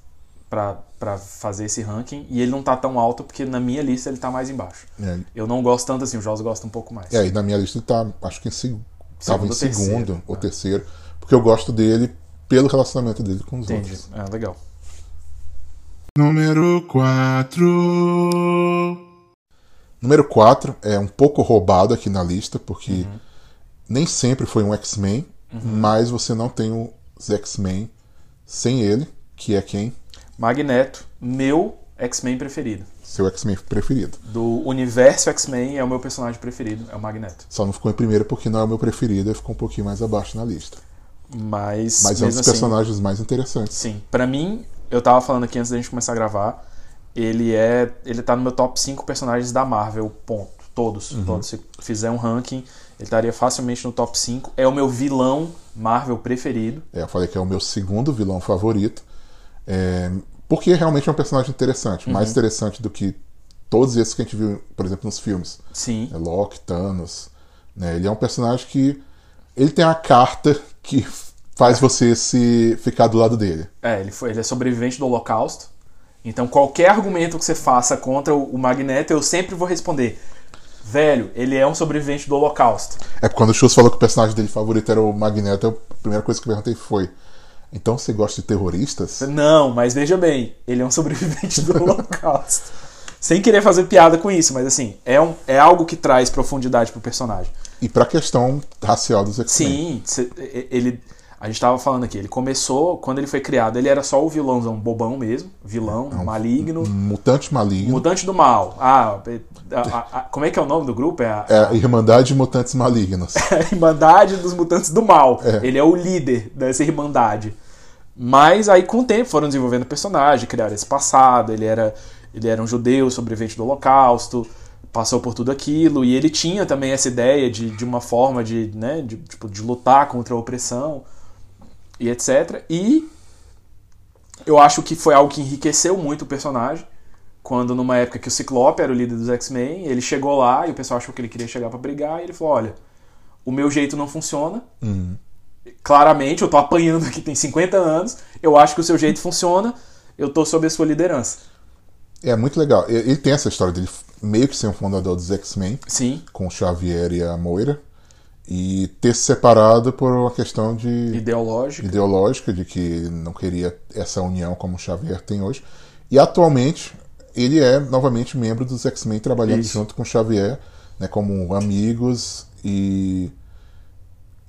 pra fazer esse ranking e ele não tá tão alto porque na minha lista ele tá mais embaixo. É, Eu não gosto tanto assim, o Jos gosta um pouco mais. É, e na minha lista ele tá, acho que em seg... tava em ou terceiro, segundo ou é. terceiro. Porque eu gosto dele pelo relacionamento dele com os Entendi. outros. É, legal. Número 4. Número 4 é um pouco roubado aqui na lista, porque Uhum. nem sempre foi um X-Men, mas você não tem os X-Men sem ele, que é quem? Magneto, meu X-Men preferido. Seu X-Men preferido. Do universo X-Men é o meu personagem preferido, é o Magneto. Só não ficou em primeiro porque não é o meu preferido, ele ficou um pouquinho mais abaixo na lista. Mas, Mas é um dos assim, personagens mais interessantes. Sim, pra mim, eu tava falando aqui antes da gente começar a gravar, ele é, ele tá no meu top 5 personagens da Marvel, ponto. Todos, Uhum. todos. Se fizer um ranking, ele estaria facilmente no top 5. É o meu vilão Marvel preferido. É, eu falei que é o meu segundo vilão favorito. É, porque realmente é um personagem interessante. Uhum. Mais interessante do que todos esses que a gente viu, por exemplo, nos filmes. Sim. É Loki, Thanos. né? Ele é um personagem que. Ele tem a carta que faz você se ficar do lado dele. É, ele, foi, ele é sobrevivente do Holocausto. Então, qualquer argumento que você faça contra o, o Magneto, eu sempre vou responder. Velho, ele é um sobrevivente do Holocausto. É quando o Schultz falou que o personagem dele favorito era o Magneto, a primeira coisa que eu perguntei foi: Então você gosta de terroristas? Não, mas veja bem, ele é um sobrevivente do Holocausto. Sem querer fazer piada com isso, mas assim, é, um, é algo que traz profundidade pro personagem. E pra questão racial dos X-Men. Sim, ele. A gente tava falando aqui, ele começou, quando ele foi criado, ele era só o vilãozão bobão mesmo, vilão, maligno, Um mutante maligno. mutante do mal. Ah, a- a- a- como é que é o nome do grupo? É a, É Irmandade de Mutantes Malignos. a Irmandade dos Mutantes do Mal. É. Ele é o líder dessa Irmandade. Mas aí, com o tempo, foram desenvolvendo personagem, criaram esse passado. Ele era, ele era um judeu sobrevivente do Holocausto, passou por tudo aquilo. E ele tinha também essa ideia de, de uma forma de, né, de, tipo, de lutar contra a opressão e etc. E eu acho que foi algo que enriqueceu muito o personagem. Quando, numa época que o Ciclope era o líder dos X-Men, ele chegou lá e o pessoal achou que ele queria chegar pra brigar. E ele falou: Olha, o meu jeito não funciona. Claramente, eu tô apanhando aqui tem 50 anos. Eu acho que o seu jeito funciona. Eu tô sob a sua liderança. É muito legal. Ele ele tem essa história dele meio que ser um fundador dos X-Men, Sim, com o Xavier e a Moira. E ter se separado por uma questão de Ideológico. ideológica de que não queria essa união como o Xavier tem hoje. E atualmente ele é novamente membro dos X-Men trabalhando Isso. junto com o Xavier, né, como amigos e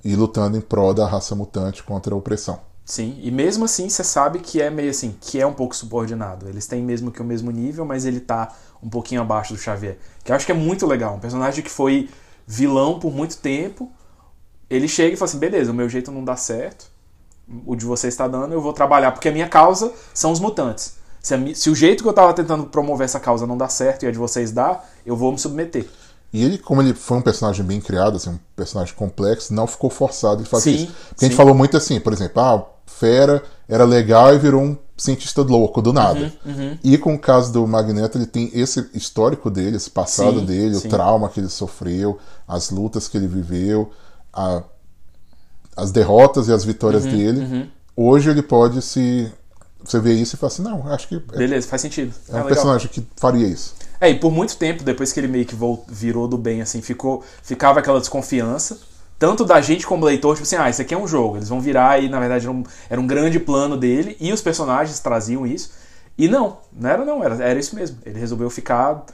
e lutando em prol da raça mutante contra a opressão. Sim, e mesmo assim você sabe que é meio assim, que é um pouco subordinado. Eles têm mesmo que o mesmo nível, mas ele tá um pouquinho abaixo do Xavier. Que eu acho que é muito legal. Um personagem que foi vilão por muito tempo. Ele chega e fala assim: beleza, o meu jeito não dá certo. O de você está dando, eu vou trabalhar, porque a minha causa são os mutantes. Se, a se o jeito que eu tava tentando promover essa causa não dá certo e a de vocês dá, eu vou me submeter. E ele, como ele foi um personagem bem criado, assim, um personagem complexo, não ficou forçado de fazer Sim, isso. Porque a gente sim. falou muito assim, por exemplo, ah, Fera era legal e virou um cientista louco do nada. Uhum, E com o caso do Magneto, ele tem esse histórico dele, esse passado Sim, dele, sim. o trauma que ele sofreu, as lutas que ele viveu, a- as derrotas e as vitórias Uhum, dele. Hoje ele pode se. Você vê isso e fala assim, não, acho que é, Beleza, faz sentido. é um legal. personagem que faria isso. É, e por muito tempo, depois que ele meio que virou do bem, assim, ficou, ficava aquela desconfiança, tanto da gente como leitor, tipo assim, ah, isso aqui é um jogo, eles vão virar e, na verdade, era um, era um grande plano dele, e os personagens traziam isso. E não, não era não, era, era isso mesmo. Ele resolveu ficar,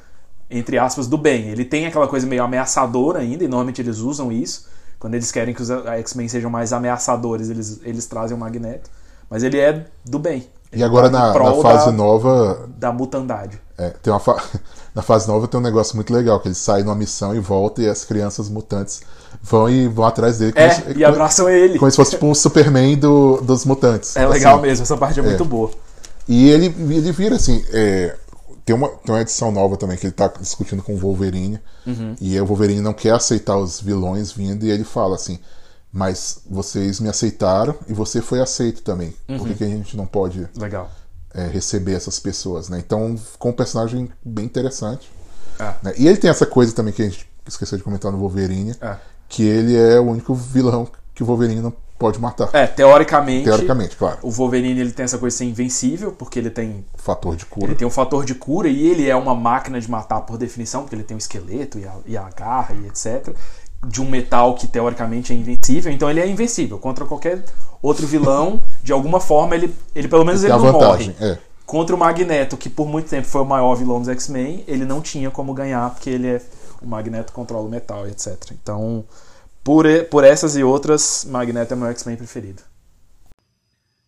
entre aspas, do bem. Ele tem aquela coisa meio ameaçadora ainda, e normalmente eles usam isso. Quando eles querem que os X-Men sejam mais ameaçadores, eles, eles trazem o Magneto. Mas ele é do bem. E agora tá na, na fase da, nova, da mutandade. É, tem uma fa- Na fase nova tem um negócio muito legal, que ele sai numa missão e volta e as crianças mutantes vão e vão atrás dele. como É, e abraçam ele. Como se fosse tipo um Superman do, dos mutantes. É legal assim. mesmo, essa parte é, muito boa. E ele, ele vira assim. é, tem, uma, tem uma edição nova também que ele tá discutindo com o Wolverine. Uhum. E aí o Wolverine não quer aceitar os vilões vindo e ele fala assim. Mas vocês me aceitaram e você foi aceito também. Por Uhum. que, que a gente não pode Legal. é, receber essas pessoas, né? Então ficou um personagem bem interessante. É. né? E ele tem essa coisa também que a gente esqueceu de comentar no Wolverine, É. que ele é o único vilão que o Wolverine não pode matar. É, teoricamente, Teoricamente, claro. o Wolverine ele tem essa coisa de ser invencível, porque ele tem, Fator de cura. ele tem um fator de cura e ele é uma máquina de matar por definição, porque ele tem o esqueleto e a, e a garra e etc. De um metal que teoricamente é invencível, então ele é invencível contra qualquer outro vilão. de alguma forma, ele, ele pelo menos ele a não vantagem. morre. É. Contra o Magneto, que por muito tempo foi o maior vilão dos X-Men, ele não tinha como ganhar, porque ele é. O Magneto controla o metal, etc. Então, por, por essas e outras, Magneto é meu X-Men preferido.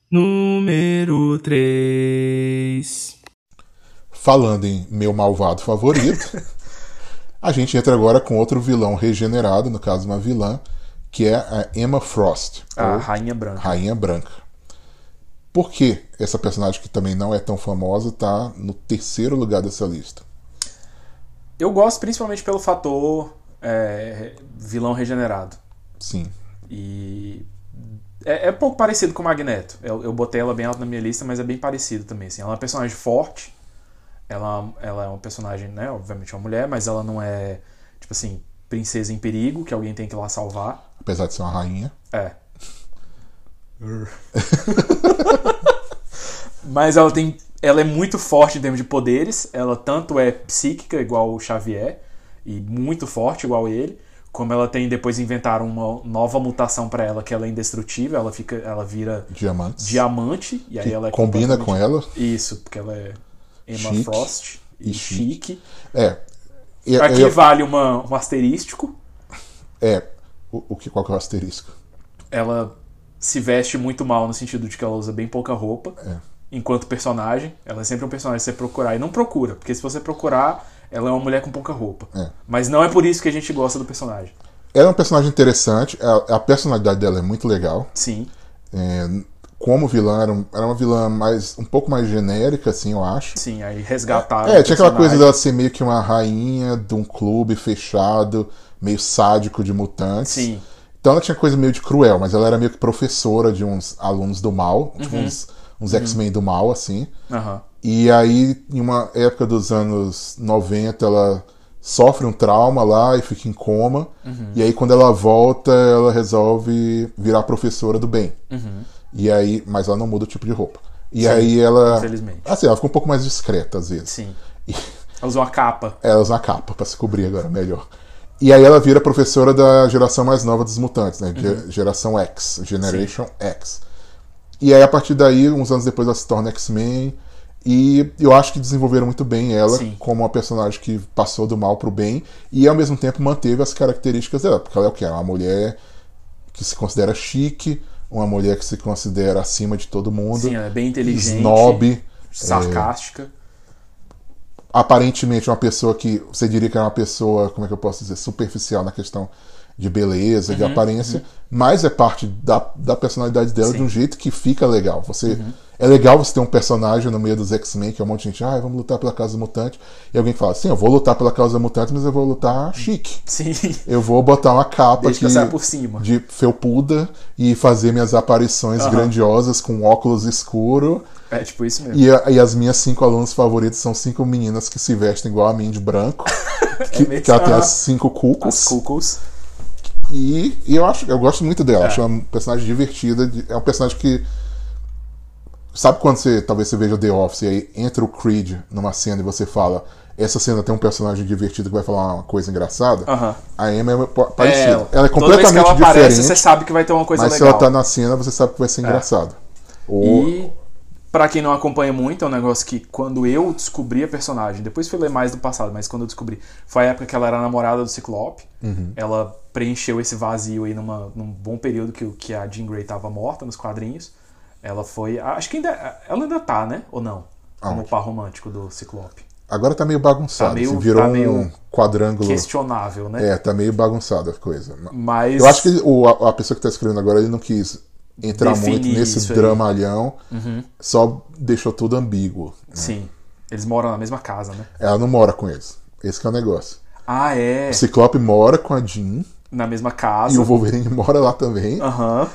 Número 3. Falando em meu malvado favorito, a gente entra agora com outro vilão regenerado, no caso uma vilã, que é a Emma Frost, A Rainha Branca. Rainha Branca. Por que essa personagem que também não é tão famosa está no terceiro lugar dessa lista? Eu gosto principalmente pelo fator é, vilão regenerado. Sim. E é, é pouco parecido com o Magneto. Eu, eu botei ela bem alto na minha lista, mas é bem parecido também. Assim. Ela é uma personagem forte. Ela, ela é uma personagem, né? Obviamente uma mulher, mas ela não é, tipo assim, princesa em perigo, que alguém tem que ir lá salvar. Apesar de ser uma rainha. É. Mas ela tem. Ela é muito forte em termos de poderes. Ela tanto é psíquica, igual o Xavier, e muito forte, igual ele. Como ela tem, depois inventaram uma nova mutação pra ela, que ela é indestrutível, ela fica. Ela vira Diamantes. diamante. E aí que ela é combina com ela. Isso, porque ela é Emma Chique Frost e, e chique. chique. É. E- Aqui eu- vale uma, um asterístico. É. O, o que, qual que é o asterisco? ela se veste muito mal no sentido de que ela usa bem pouca roupa É. enquanto personagem. Ela é sempre um personagem que você procurar e não procura, porque se você procurar, ela é uma mulher com pouca roupa. É. Mas não é por isso que a gente gosta do personagem. Ela é um personagem interessante. A, a personalidade dela é muito legal. Sim, É, como vilã, era, um- era uma vilã mais, um pouco mais genérica, assim, eu acho. sim, aí resgataram. É, tinha aquela coisa dela ser meio que uma rainha de um clube fechado, meio sádico de mutantes. Sim, Então ela tinha coisa meio de cruel, mas ela era meio que professora de uns alunos do mal, tipo Uhum. uns, uns X-Men do mal, assim. aham. E aí, em uma época dos anos 90, ela sofre um trauma lá e fica em coma. Uhum. E aí, quando ela volta, ela resolve virar professora do bem. Uhum. E aí, mas ela não muda o tipo de roupa. E aí ela. infelizmente. Assim, ela fica um pouco mais discreta às vezes. sim. E Ela usou a capa. ela usa uma capa pra se cobrir agora, melhor. E aí ela vira professora da geração mais nova dos mutantes, né? Ge- Geração X, Generation X. E aí, a partir daí, uns anos depois, ela se torna X-Men. E eu acho que desenvolveram muito bem ela Sim. como uma personagem que passou do mal pro bem e ao mesmo tempo manteve as características dela. Porque ela é o quê? É uma mulher que se considera chique, uma mulher que se considera acima de todo mundo, Sim, ela é bem inteligente. snob, Sarcástica. aparentemente uma pessoa que você diria que é uma pessoa, como é que eu posso dizer, superficial na questão de beleza, Uhum, de aparência, mas é parte da, da personalidade dela de Sim. Uhum. um jeito que fica legal. Você é legal você ter um personagem no meio dos X-Men que é um monte de gente, ah, vamos lutar pela causa mutante, e alguém fala, sim, eu vou lutar pela causa mutante, mas eu vou lutar chique. Sim. Eu vou botar uma capa cima. de felpuda e fazer minhas aparições Aham. grandiosas com óculos escuro. É tipo isso mesmo. E, a- e as minhas cinco alunos favoritos são cinco meninas que se vestem igual a mim de branco. que, mesmo? que ela tem as cinco cucos. As cucos. E, e eu acho, eu gosto muito dela. É. Acho uma personagem divertida. É um personagem que. Sabe quando você talvez você veja The Office e aí entra o Creed numa cena e você fala. Essa cena tem um personagem divertido que vai falar uma coisa engraçada. A Emma é pa- parecida. É, ela é completamente ela aparece, diferente. você sabe que vai ter uma coisa mas se legal. É. ela tá na cena, você sabe que vai ser engraçado. Ou- E pra quem não acompanha muito, é um negócio que quando eu descobri a personagem, depois fui ler mais do passado, mas quando eu descobri, foi a época que ela era namorada do Ciclope. Uhum. Ela preencheu esse vazio aí numa, num bom período que, o- que a Jean Grey tava morta nos quadrinhos. Ela foi. Acho que ainda. Ela ainda tá, né? Ou não? Como Aonde? par romântico do Ciclope. Agora tá meio bagunçado. Tá meio- assim, virou tá meio um quadrângulo. Questionável, né? É, tá meio bagunçada a coisa. Mas. Eu acho que o, a, a pessoa que tá escrevendo agora ele não quis entrar muito nesse aí. Uhum. dramalhão, só deixou tudo ambíguo. Sim. Eles moram na mesma casa, né? Ela não mora com eles. Esse que é o negócio. Ah, é. O Ciclope mora com a Jean Na mesma casa. e o Wolverine mora lá também. Aham.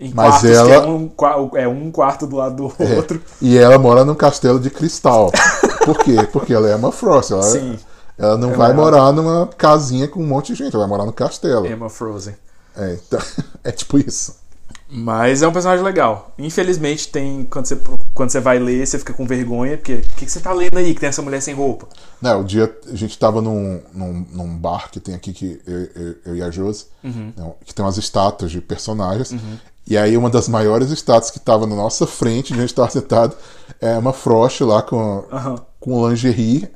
Em Mas ela- é um, é um quarto do lado do É. outro. E ela mora num castelo de cristal. Por quê? Porque ela é uma Frost. Ela, Sim. ela não Ela vai é- morar numa casinha com um monte de gente, ela vai morar no castelo. Emma Frozen. É, então, é tipo isso. Mas é um personagem legal. Infelizmente, tem. Quando você, quando você vai ler, você fica com vergonha, porque o que, que você tá lendo aí que tem essa mulher sem roupa? Não, o dia a gente tava num, num, num bar que tem aqui que eu, eu, eu e a Josi, Uhum. né, que tem umas estátuas de personagens. E aí uma das maiores estátuas que tava na nossa frente, onde a gente tava sentado, é uma Frost lá com, com lingerie.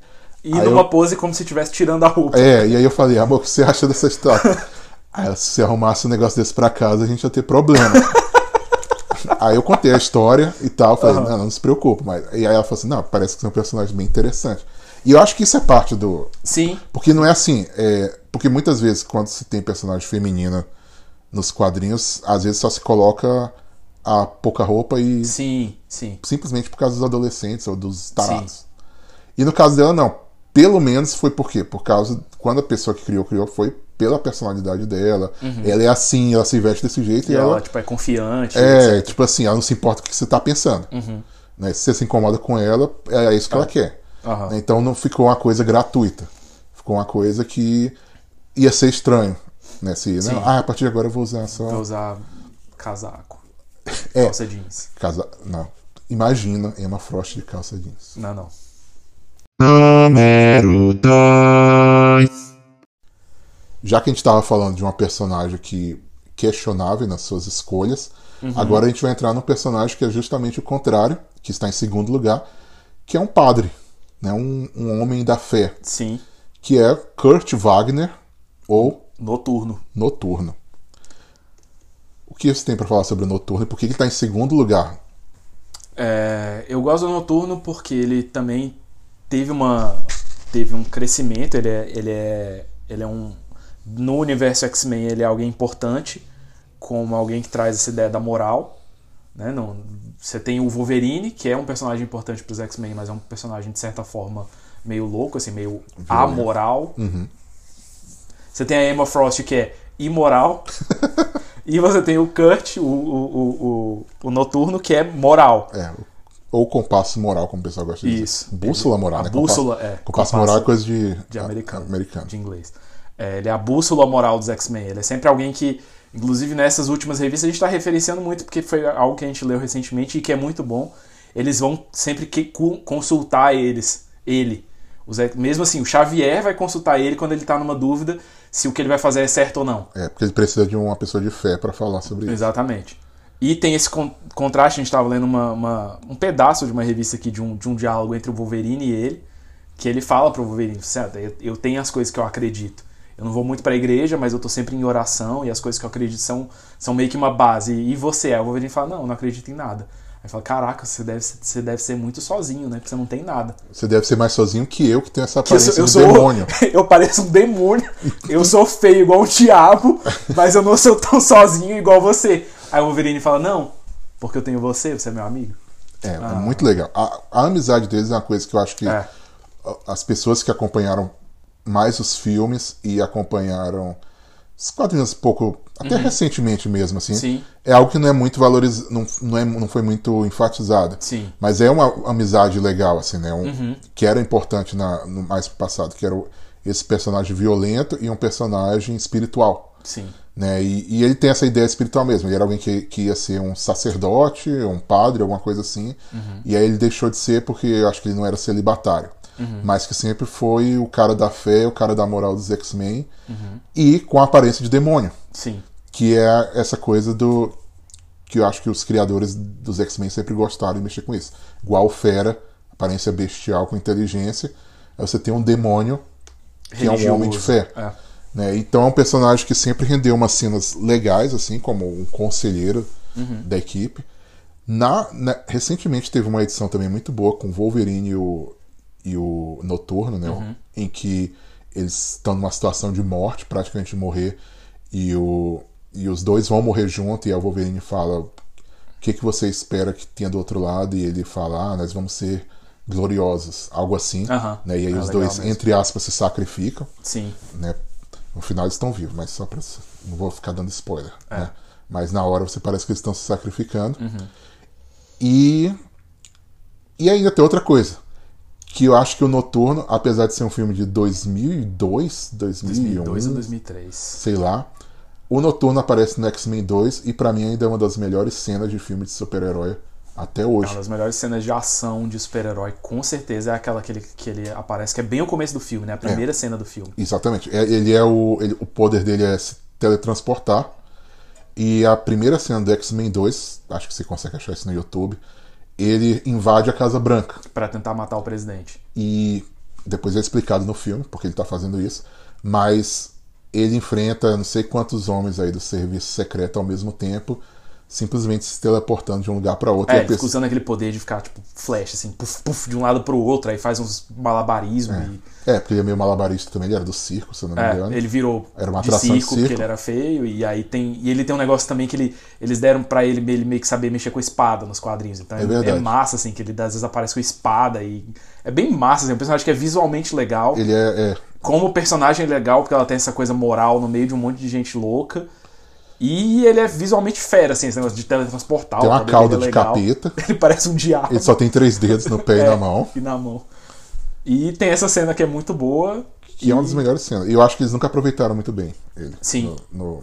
E Aí numa eu- pose como se estivesse tirando a roupa. É, e aí eu falei, amor, o que você acha dessa estátua? aí se arrumasse um negócio desse pra casa, a gente ia ter problema. aí eu contei a história e tal, falei, não, não se preocupe. Mas... E aí ela falou assim, não, parece que é um personagem bem interessante. E eu acho que isso é parte do, Sim. porque não é assim, é, porque muitas vezes quando se tem personagem feminina nos quadrinhos, às vezes só se coloca a pouca roupa e Sim, sim. simplesmente por causa dos adolescentes ou dos tarados. E no caso dela não, pelo menos foi por quê? Por causa quando a pessoa que criou criou foi pela personalidade dela. Ela é assim, ela se veste desse jeito E e, ela, ela tipo, é confiante. é, tipo assim, ela não se importa com o que você tá pensando. Né? Se você se incomoda com ela, é isso que ela quer. Aham. Né? Então não ficou uma coisa gratuita. Ficou uma coisa que ia ser estranho. Né? Se, não, ah, a partir de agora eu vou usar só. Pra usar casaco. É. Calça jeans. Casa... Não. Imagina Emma Frost de calça jeans. Não, não. Número 2. Já que a gente estava falando de uma personagem que questionável nas suas escolhas, agora a gente vai entrar num personagem que é justamente o contrário, que está em segundo lugar, que é um padre, né? um, um homem da fé, Sim. que é Kurt Wagner ou Noturno. Noturno. O que você tem para falar sobre o Noturno e por que ele está em segundo lugar? É, eu gosto do Noturno porque ele também teve uma teve um crescimento, ele é, ele é, ele é um no universo X-Men ele é alguém importante, como alguém que traz essa ideia da moral, né? Não, você tem o Wolverine, que é um personagem importante para os X-Men, mas é um personagem de certa forma meio louco, assim, meio amoral. Você tem a Emma Frost, que é imoral. e você tem o Kurt, o, o, o, o, o Noturno, que é moral. É, ou compasso moral, como o pessoal gosta de Isso. dizer. Bússola moral, A né? bússola, compasso, é. Compasso, Compasso moral é coisa de, de americano. americano. De inglês. É, ele é a bússola moral dos X-Men. Ele é sempre alguém que, inclusive nessas últimas revistas, a gente está referenciando muito porque foi algo que a gente leu recentemente e que é muito bom. Eles vão sempre que, consultar eles, ele. Os mesmo assim, o Xavier vai consultar ele quando ele tá numa dúvida se o que ele vai fazer é certo ou não. É, porque ele precisa de uma pessoa de fé pra falar sobre isso. Exatamente. E tem esse con- contraste, a gente estava lendo uma, uma- um pedaço de uma revista aqui de um, de um diálogo entre o Wolverine e ele, que ele fala pro Wolverine, certo, eu, eu tenho as coisas que eu acredito. Eu não vou muito pra igreja, mas eu tô sempre em oração e as coisas que eu acredito são, são meio que uma base. E você? Aí o Wolverine fala, não, eu não acredito em nada. Aí fala, caraca, você deve, ser- você deve ser muito sozinho, né? Porque você não tem nada. Você deve ser mais sozinho que eu, que tenho essa Que eu aparência sou, de eu sou- demônio. eu pareço um demônio. Eu sou feio igual um diabo, mas eu não sou tão sozinho igual você. Aí o Wolverine fala: Não, porque eu tenho você, você é meu amigo. É, é muito legal. A, a amizade deles é uma coisa que eu acho que É. as pessoas que acompanharam mais os filmes e acompanharam os quadrinhos um pouco, até recentemente mesmo, assim, Uhum. Sim. é algo que não é muito valorizado, não, não, é, não foi muito enfatizado. Sim. Mas é uma amizade legal, assim, né? Um, Uhum. Que era importante na, no mais passado, que era esse personagem violento e um personagem espiritual. Sim. Né? E, e ele tem essa ideia espiritual mesmo. Ele era alguém que, que ia ser um sacerdote, um padre, alguma coisa assim. E aí ele deixou de ser porque eu acho que ele não era celibatário. Mas que sempre foi o cara da fé, o cara da moral dos X-Men. E com a aparência de demônio. Sim. Que é essa coisa do. Que eu acho que os criadores dos X-Men sempre gostaram de mexer com isso. Igual o Fera, aparência bestial com inteligência. Aí você tem um demônio que é um homem de fé. É. Né? Então é um personagem que sempre rendeu umas cenas legais, assim, como um conselheiro da equipe. Na, na- recentemente teve uma edição também muito boa com o Wolverine e o, e o Noturno, né? Em que eles estão numa situação de morte, praticamente morrer, e, o, e os dois vão morrer junto, e o Wolverine fala o que, que você espera que tenha do outro lado, e ele fala, ah, nós vamos ser gloriosos, algo assim. Aham. Né? E aí É os dois, mesmo. entre aspas, se sacrificam Sim. né? No final eles estão vivos, mas só pra. Não vou ficar dando spoiler. É. Né? Mas na hora você parece que eles estão se sacrificando. Uhum. E. E ainda tem outra coisa. Que eu acho que o Noturno, apesar de ser um filme de 2002, 2001, 2002 ou 2003. sei lá, o Noturno aparece no X-Men 2 e pra mim ainda é uma das melhores cenas de filme de super-herói até hoje. Uma das melhores cenas de ação de super-herói, com certeza, é aquela que ele, que ele aparece, que é bem o começo do filme, né? A primeira cena do filme. Exatamente. É- Ele é o, ele- o poder dele é se teletransportar. E a primeira cena do X-Men 2, acho que você consegue achar isso no YouTube, ele invade a Casa Branca. Pra tentar matar o presidente. E depois é explicado no filme porque ele tá fazendo isso. Mas ele enfrenta não sei quantos homens aí do serviço secreto ao mesmo tempo, simplesmente se teleportando de um lugar para outro. É, E a ele fica pessoa- usando aquele poder de ficar, tipo, flash, assim, puf, puf, de um lado pro outro, aí faz uns malabarismos e. É, porque ele é meio malabarista também, ele era do circo, se eu não me engano. É, ele virou Era uma de atração de circo, porque circo. ele era feio, e aí tem. E ele tem um negócio também que ele, eles deram pra ele, ele meio que saber mexer com espada nos quadrinhos. Então É é, é massa, assim, que ele às vezes aparece com espada e. É bem massa, assim, é um personagem que é visualmente legal. Ele é, é, Como personagem é legal, porque ela tem essa coisa moral no meio de um monte de gente louca. E ele é visualmente fera, assim, esse negócio de teletransportar. Tem uma cauda é de legal. capeta. Ele parece um diabo. ele só tem três dedos no pé e na mão. E na mão. E tem essa cena que é muito boa. Que é uma das melhores cenas. E eu acho que eles nunca aproveitaram muito bem ele. Sim. No,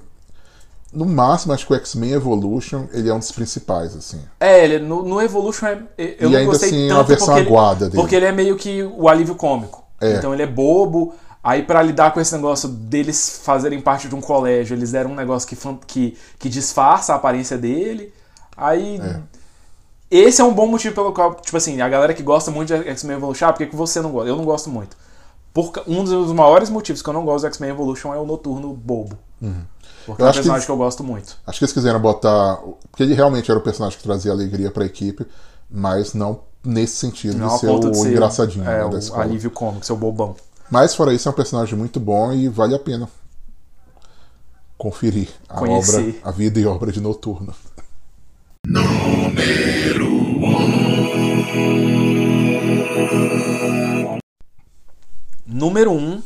no, no máximo, acho que o X-Men Evolution ele é um dos principais, assim. É, ele, no, no Evolution é, eu E não ainda gostei assim, é tanto uma versão porque ele- aguada dele. Porque ele é meio que o alívio cômico. É. Então ele é bobo. Aí pra lidar com esse negócio deles fazerem parte de um colégio, eles deram um negócio que, que, que disfarça a aparência dele. Aí. É. Esse é um bom motivo pelo qual, tipo assim, a galera que gosta muito de X-Men Evolution, ah, por que, que você não gosta? Eu não gosto muito. Por, um dos maiores motivos que eu não gosto do X-Men Evolution é o noturno bobo. Porque Eu é um acho que personagem eles- que eu gosto muito. Acho que eles quiseram botar. Porque ele realmente era o personagem que trazia alegria pra equipe, mas não nesse sentido Não de ser o de ser engraçadinho é, né, o alívio cômico, seu bobão. Mas fora isso, é um personagem muito bom e vale a pena conferir a Conhecer. obra, a vida e obra de Noturno. Número 1, um,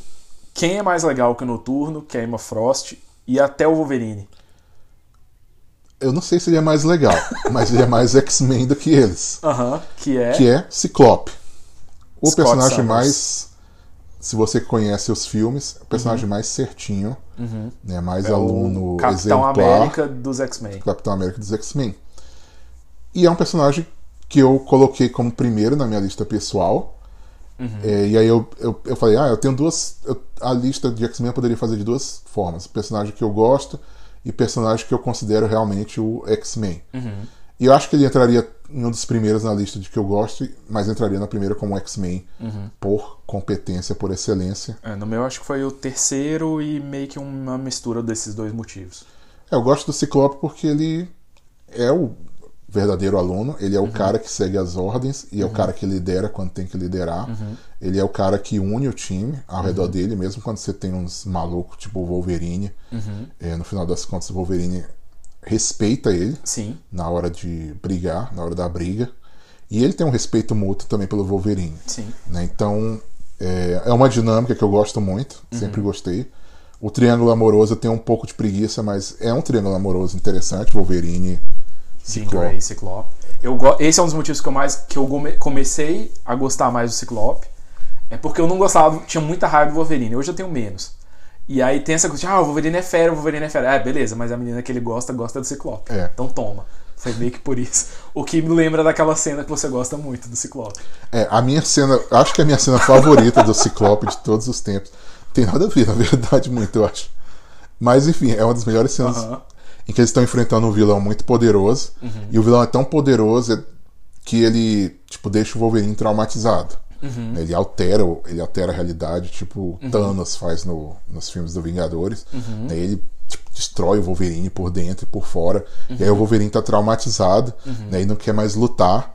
quem é mais legal que o Noturno, que é a Emma Frost e até o Wolverine? Eu não sei se ele é mais legal, mas ele é mais X-Men do que eles. Aham, que é. Que é Ciclope. O Scott personagem mais. Se você conhece os filmes, o personagem mais certinho, né, mais Uhum. é aluno o Capitão exemplar. América dos X-Men. Capitão América dos X-Men. E é um personagem que eu coloquei como primeiro na minha lista pessoal. É, e aí eu, eu, eu falei, ah, eu tenho duas. eu- a lista de X-Men eu poderia fazer de duas formas: personagem que eu gosto e personagem que eu considero realmente o X-Men. E eu acho que ele entraria em um dos primeiros na lista de que eu gosto, mas entraria na primeira como X-Men por competência, por excelência. É, no meu acho que foi o terceiro e meio que uma mistura desses dois motivos. É, eu gosto do Ciclope porque ele é o verdadeiro aluno, ele é o cara que segue as ordens e é o cara que lidera quando tem que liderar. Ele é o cara que une o time ao redor dele, mesmo quando você tem uns malucos tipo o Wolverine. É, no final das contas, o Wolverine respeita ele Sim. na hora de brigar, na hora da briga. E ele tem um respeito mútuo também pelo Wolverine. Sim. né? Então, é, é uma dinâmica que eu gosto muito, sempre gostei. O triângulo amoroso tenho um pouco de preguiça, mas é um triângulo amoroso interessante, Wolverine, Ciclope. E Ciclope. Eu go... Esse é um dos motivos que eu mais que eu come- comecei a gostar mais do Ciclope. É porque eu não gostava, tinha muita raiva do Wolverine. Hoje eu tenho menos. E aí tem essa coisa, ah, o Wolverine é fera, o Wolverine é fera. É, beleza, mas a menina que ele gosta, gosta do Ciclope. É. Então toma. Foi meio que por isso. O que me lembra daquela cena que você gosta muito do Ciclope. É, a minha cena, acho que é a minha cena favorita do Ciclope de todos os tempos. Tem nada a ver, na verdade, muito, eu acho. Mas enfim, é uma das melhores cenas em que eles estão enfrentando um vilão muito poderoso. E o vilão é tão poderoso que ele, tipo, deixa o Wolverine traumatizado. Ele altera, ele altera a realidade, tipo Thanos faz no, nos filmes do Vingadores. Né, Ele tipo, destrói o Wolverine por dentro e por fora. E aí o Wolverine tá traumatizado né, e não quer mais lutar.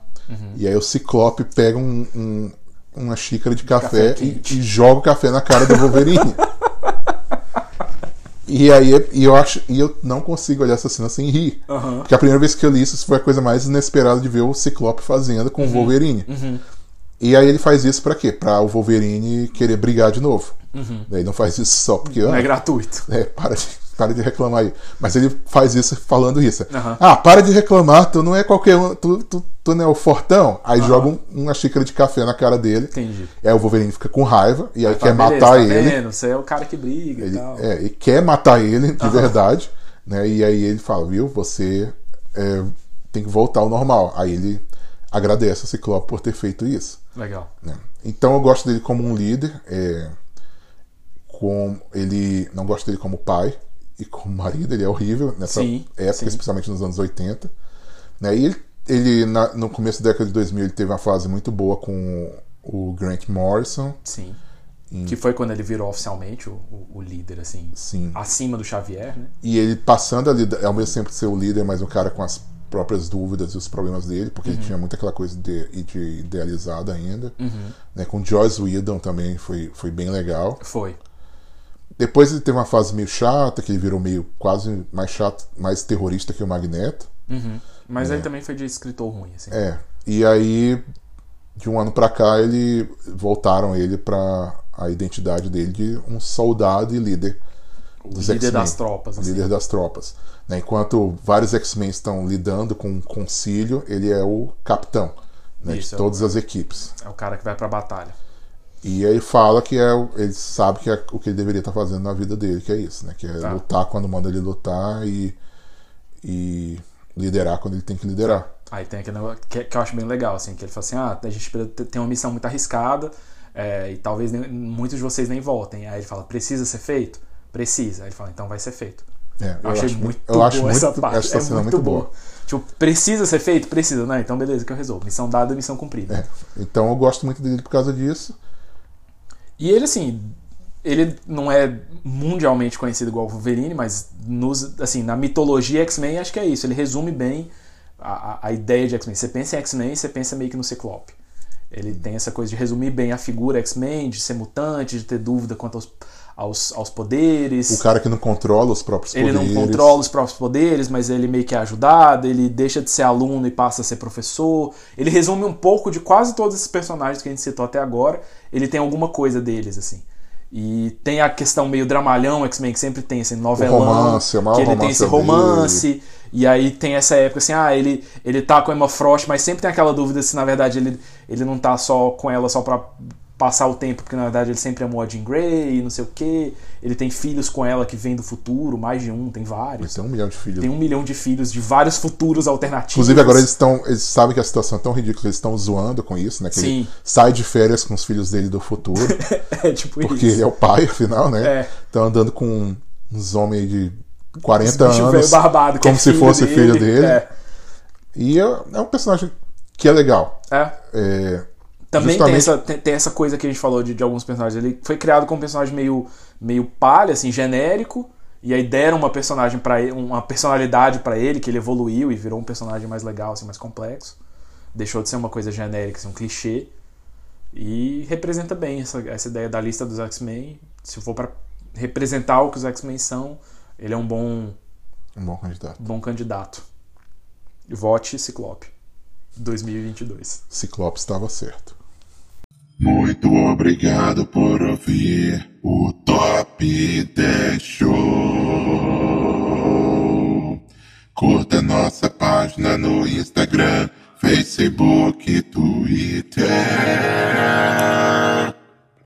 E aí o Ciclope pega um- um- uma xícara de café, Café e, e joga o café na cara do Wolverine. E aí e eu acho e eu não consigo olhar essa cena sem rir. Porque a primeira vez que eu li isso, isso foi a coisa mais inesperada de ver o Ciclope fazendo com o Wolverine. E aí ele faz isso pra quê? Pra o Wolverine querer brigar de novo. Daí não faz isso só porque Não ah, é gratuito. é, para de, para de reclamar aí. Mas ele faz isso falando isso. Aham. Ah, para de reclamar, tu não é qualquer um, tu, tu, tu não é o fortão. Aí joga um- uma xícara de café na cara dele. Entendi. E aí o Wolverine fica com raiva e aí Fala, quer beleza, matar tá ele. Vendo? Você é o cara que briga e Ele, tal. é, e quer matar ele de verdade, né? E aí ele fala, viu, você é, tem que voltar ao normal. Aí ele agradece a Ciclope por ter feito isso. Legal. né? Então eu gosto dele como um líder, é, com ele não gosto dele como pai e como marido, ele é horrível nessa Sim, época, sim. especialmente nos anos 80. Né? E ele, ele na- no começo da década de 2000 ele teve uma fase muito boa com o Grant Morrison. Sim. Que foi quando ele virou oficialmente o, o- o líder, assim, Sim. acima do Xavier, né? E ele passando ali, ao mesmo tempo de ser o líder, mas um cara com as próprias dúvidas e os problemas dele, porque ele tinha muito aquela coisa de, de idealizada ainda. Né? Com Joyce Whedon também foi, foi bem legal. Foi. Depois ele teve uma fase meio chata, que ele virou meio quase mais chato, mais terrorista que o Magneto. Mas aí também foi de escritor ruim, assim. É. E aí, de um ano pra cá, ele voltaram ele pra a identidade dele de um soldado e líder dos líder das tropas, assim. líder das tropas. né? Enquanto vários X-Men estão lidando com um concílio, ele é o capitão né, Isso, de é o- todas as equipes. É o cara que vai pra batalha. E ele fala que é, ele sabe que é o que ele deveria estar fazendo na vida dele, que é isso, né? Que é Tá. lutar quando manda ele lutar e, e liderar quando ele tem que liderar. Aí tem aquele negócio que, que eu acho bem legal, assim, que ele fala assim, ah, a gente tem uma missão muito arriscada é, e talvez nem- muitos de vocês nem voltem. Aí ele fala, precisa ser feito? Precisa. Aí ele fala, então vai ser feito. É, Eu, achei muito eu acho boa muito, essa parte. essa é cena muito, muito boa. Tipo, precisa ser feito? Precisa, né? Então beleza, que eu resolvo. Missão dada, missão cumprida. É, então eu gosto muito dele por causa disso. E ele, assim, ele não é mundialmente conhecido igual o Wolverine, mas nos, assim, na mitologia X-Men acho que é isso. Ele resume bem a, a- a ideia de X-Men. Você pensa em X-Men, você pensa meio que no Ciclope. Ele tem essa coisa de resumir bem a figura X-Men, de ser mutante, de ter dúvida quanto aos, aos, aos poderes. O cara que não controla os próprios Ele poderes. não controla os próprios poderes, mas ele meio que é ajudado, ele deixa de ser aluno e passa a ser professor. Ele resume um pouco de quase todos esses personagens que a gente citou até agora. Ele tem alguma coisa deles, assim. E tem a questão meio dramalhão X-Men, que sempre tem esse novelão. romance, o maior que ele tem romance esse dele. E aí tem essa época assim, ah, ele, ele tá com a Emma Frost, mas sempre tem aquela dúvida se na verdade ele, ele não tá só com ela só pra passar o tempo, porque na verdade ele sempre amou a Jean Grey e não sei o que. Ele tem filhos com ela que vêm do futuro, mais de um, tem Ele vários. tem um milhão de filhos. Tem um milhão de filhos de vários futuros alternativos. Inclusive, agora eles estão. Eles sabem que a situação é tão ridícula, eles estão zoando com isso, né? Que ele Sim. sai de férias com os filhos dele do futuro. É tipo porque isso. ele é o pai, afinal, né? É. Estão andando com uns homens de 40 Esse bicho anos. barbado, que como é se fosse dele. filho dele. É. E é, é um personagem que é legal. É. É, Também tem Justamente- essa, tem, tem essa coisa que a gente falou de, de alguns personagens. Ele foi criado como um personagem meio, meio palha, assim, genérico. E aí deram uma personagem para uma personalidade pra ele, que ele evoluiu e virou um personagem mais legal, assim, mais complexo. Deixou de ser uma coisa genérica, assim, um clichê. E representa bem essa, essa ideia da lista dos X-Men. Se for pra representar o que os X-Men são, ele é um bom, um bom candidato. bom candidato. Vote Ciclope 2022. Ciclope estava certo. Muito obrigado por ouvir o Top 10 Show. Curta nossa página no Instagram, Facebook e Twitter.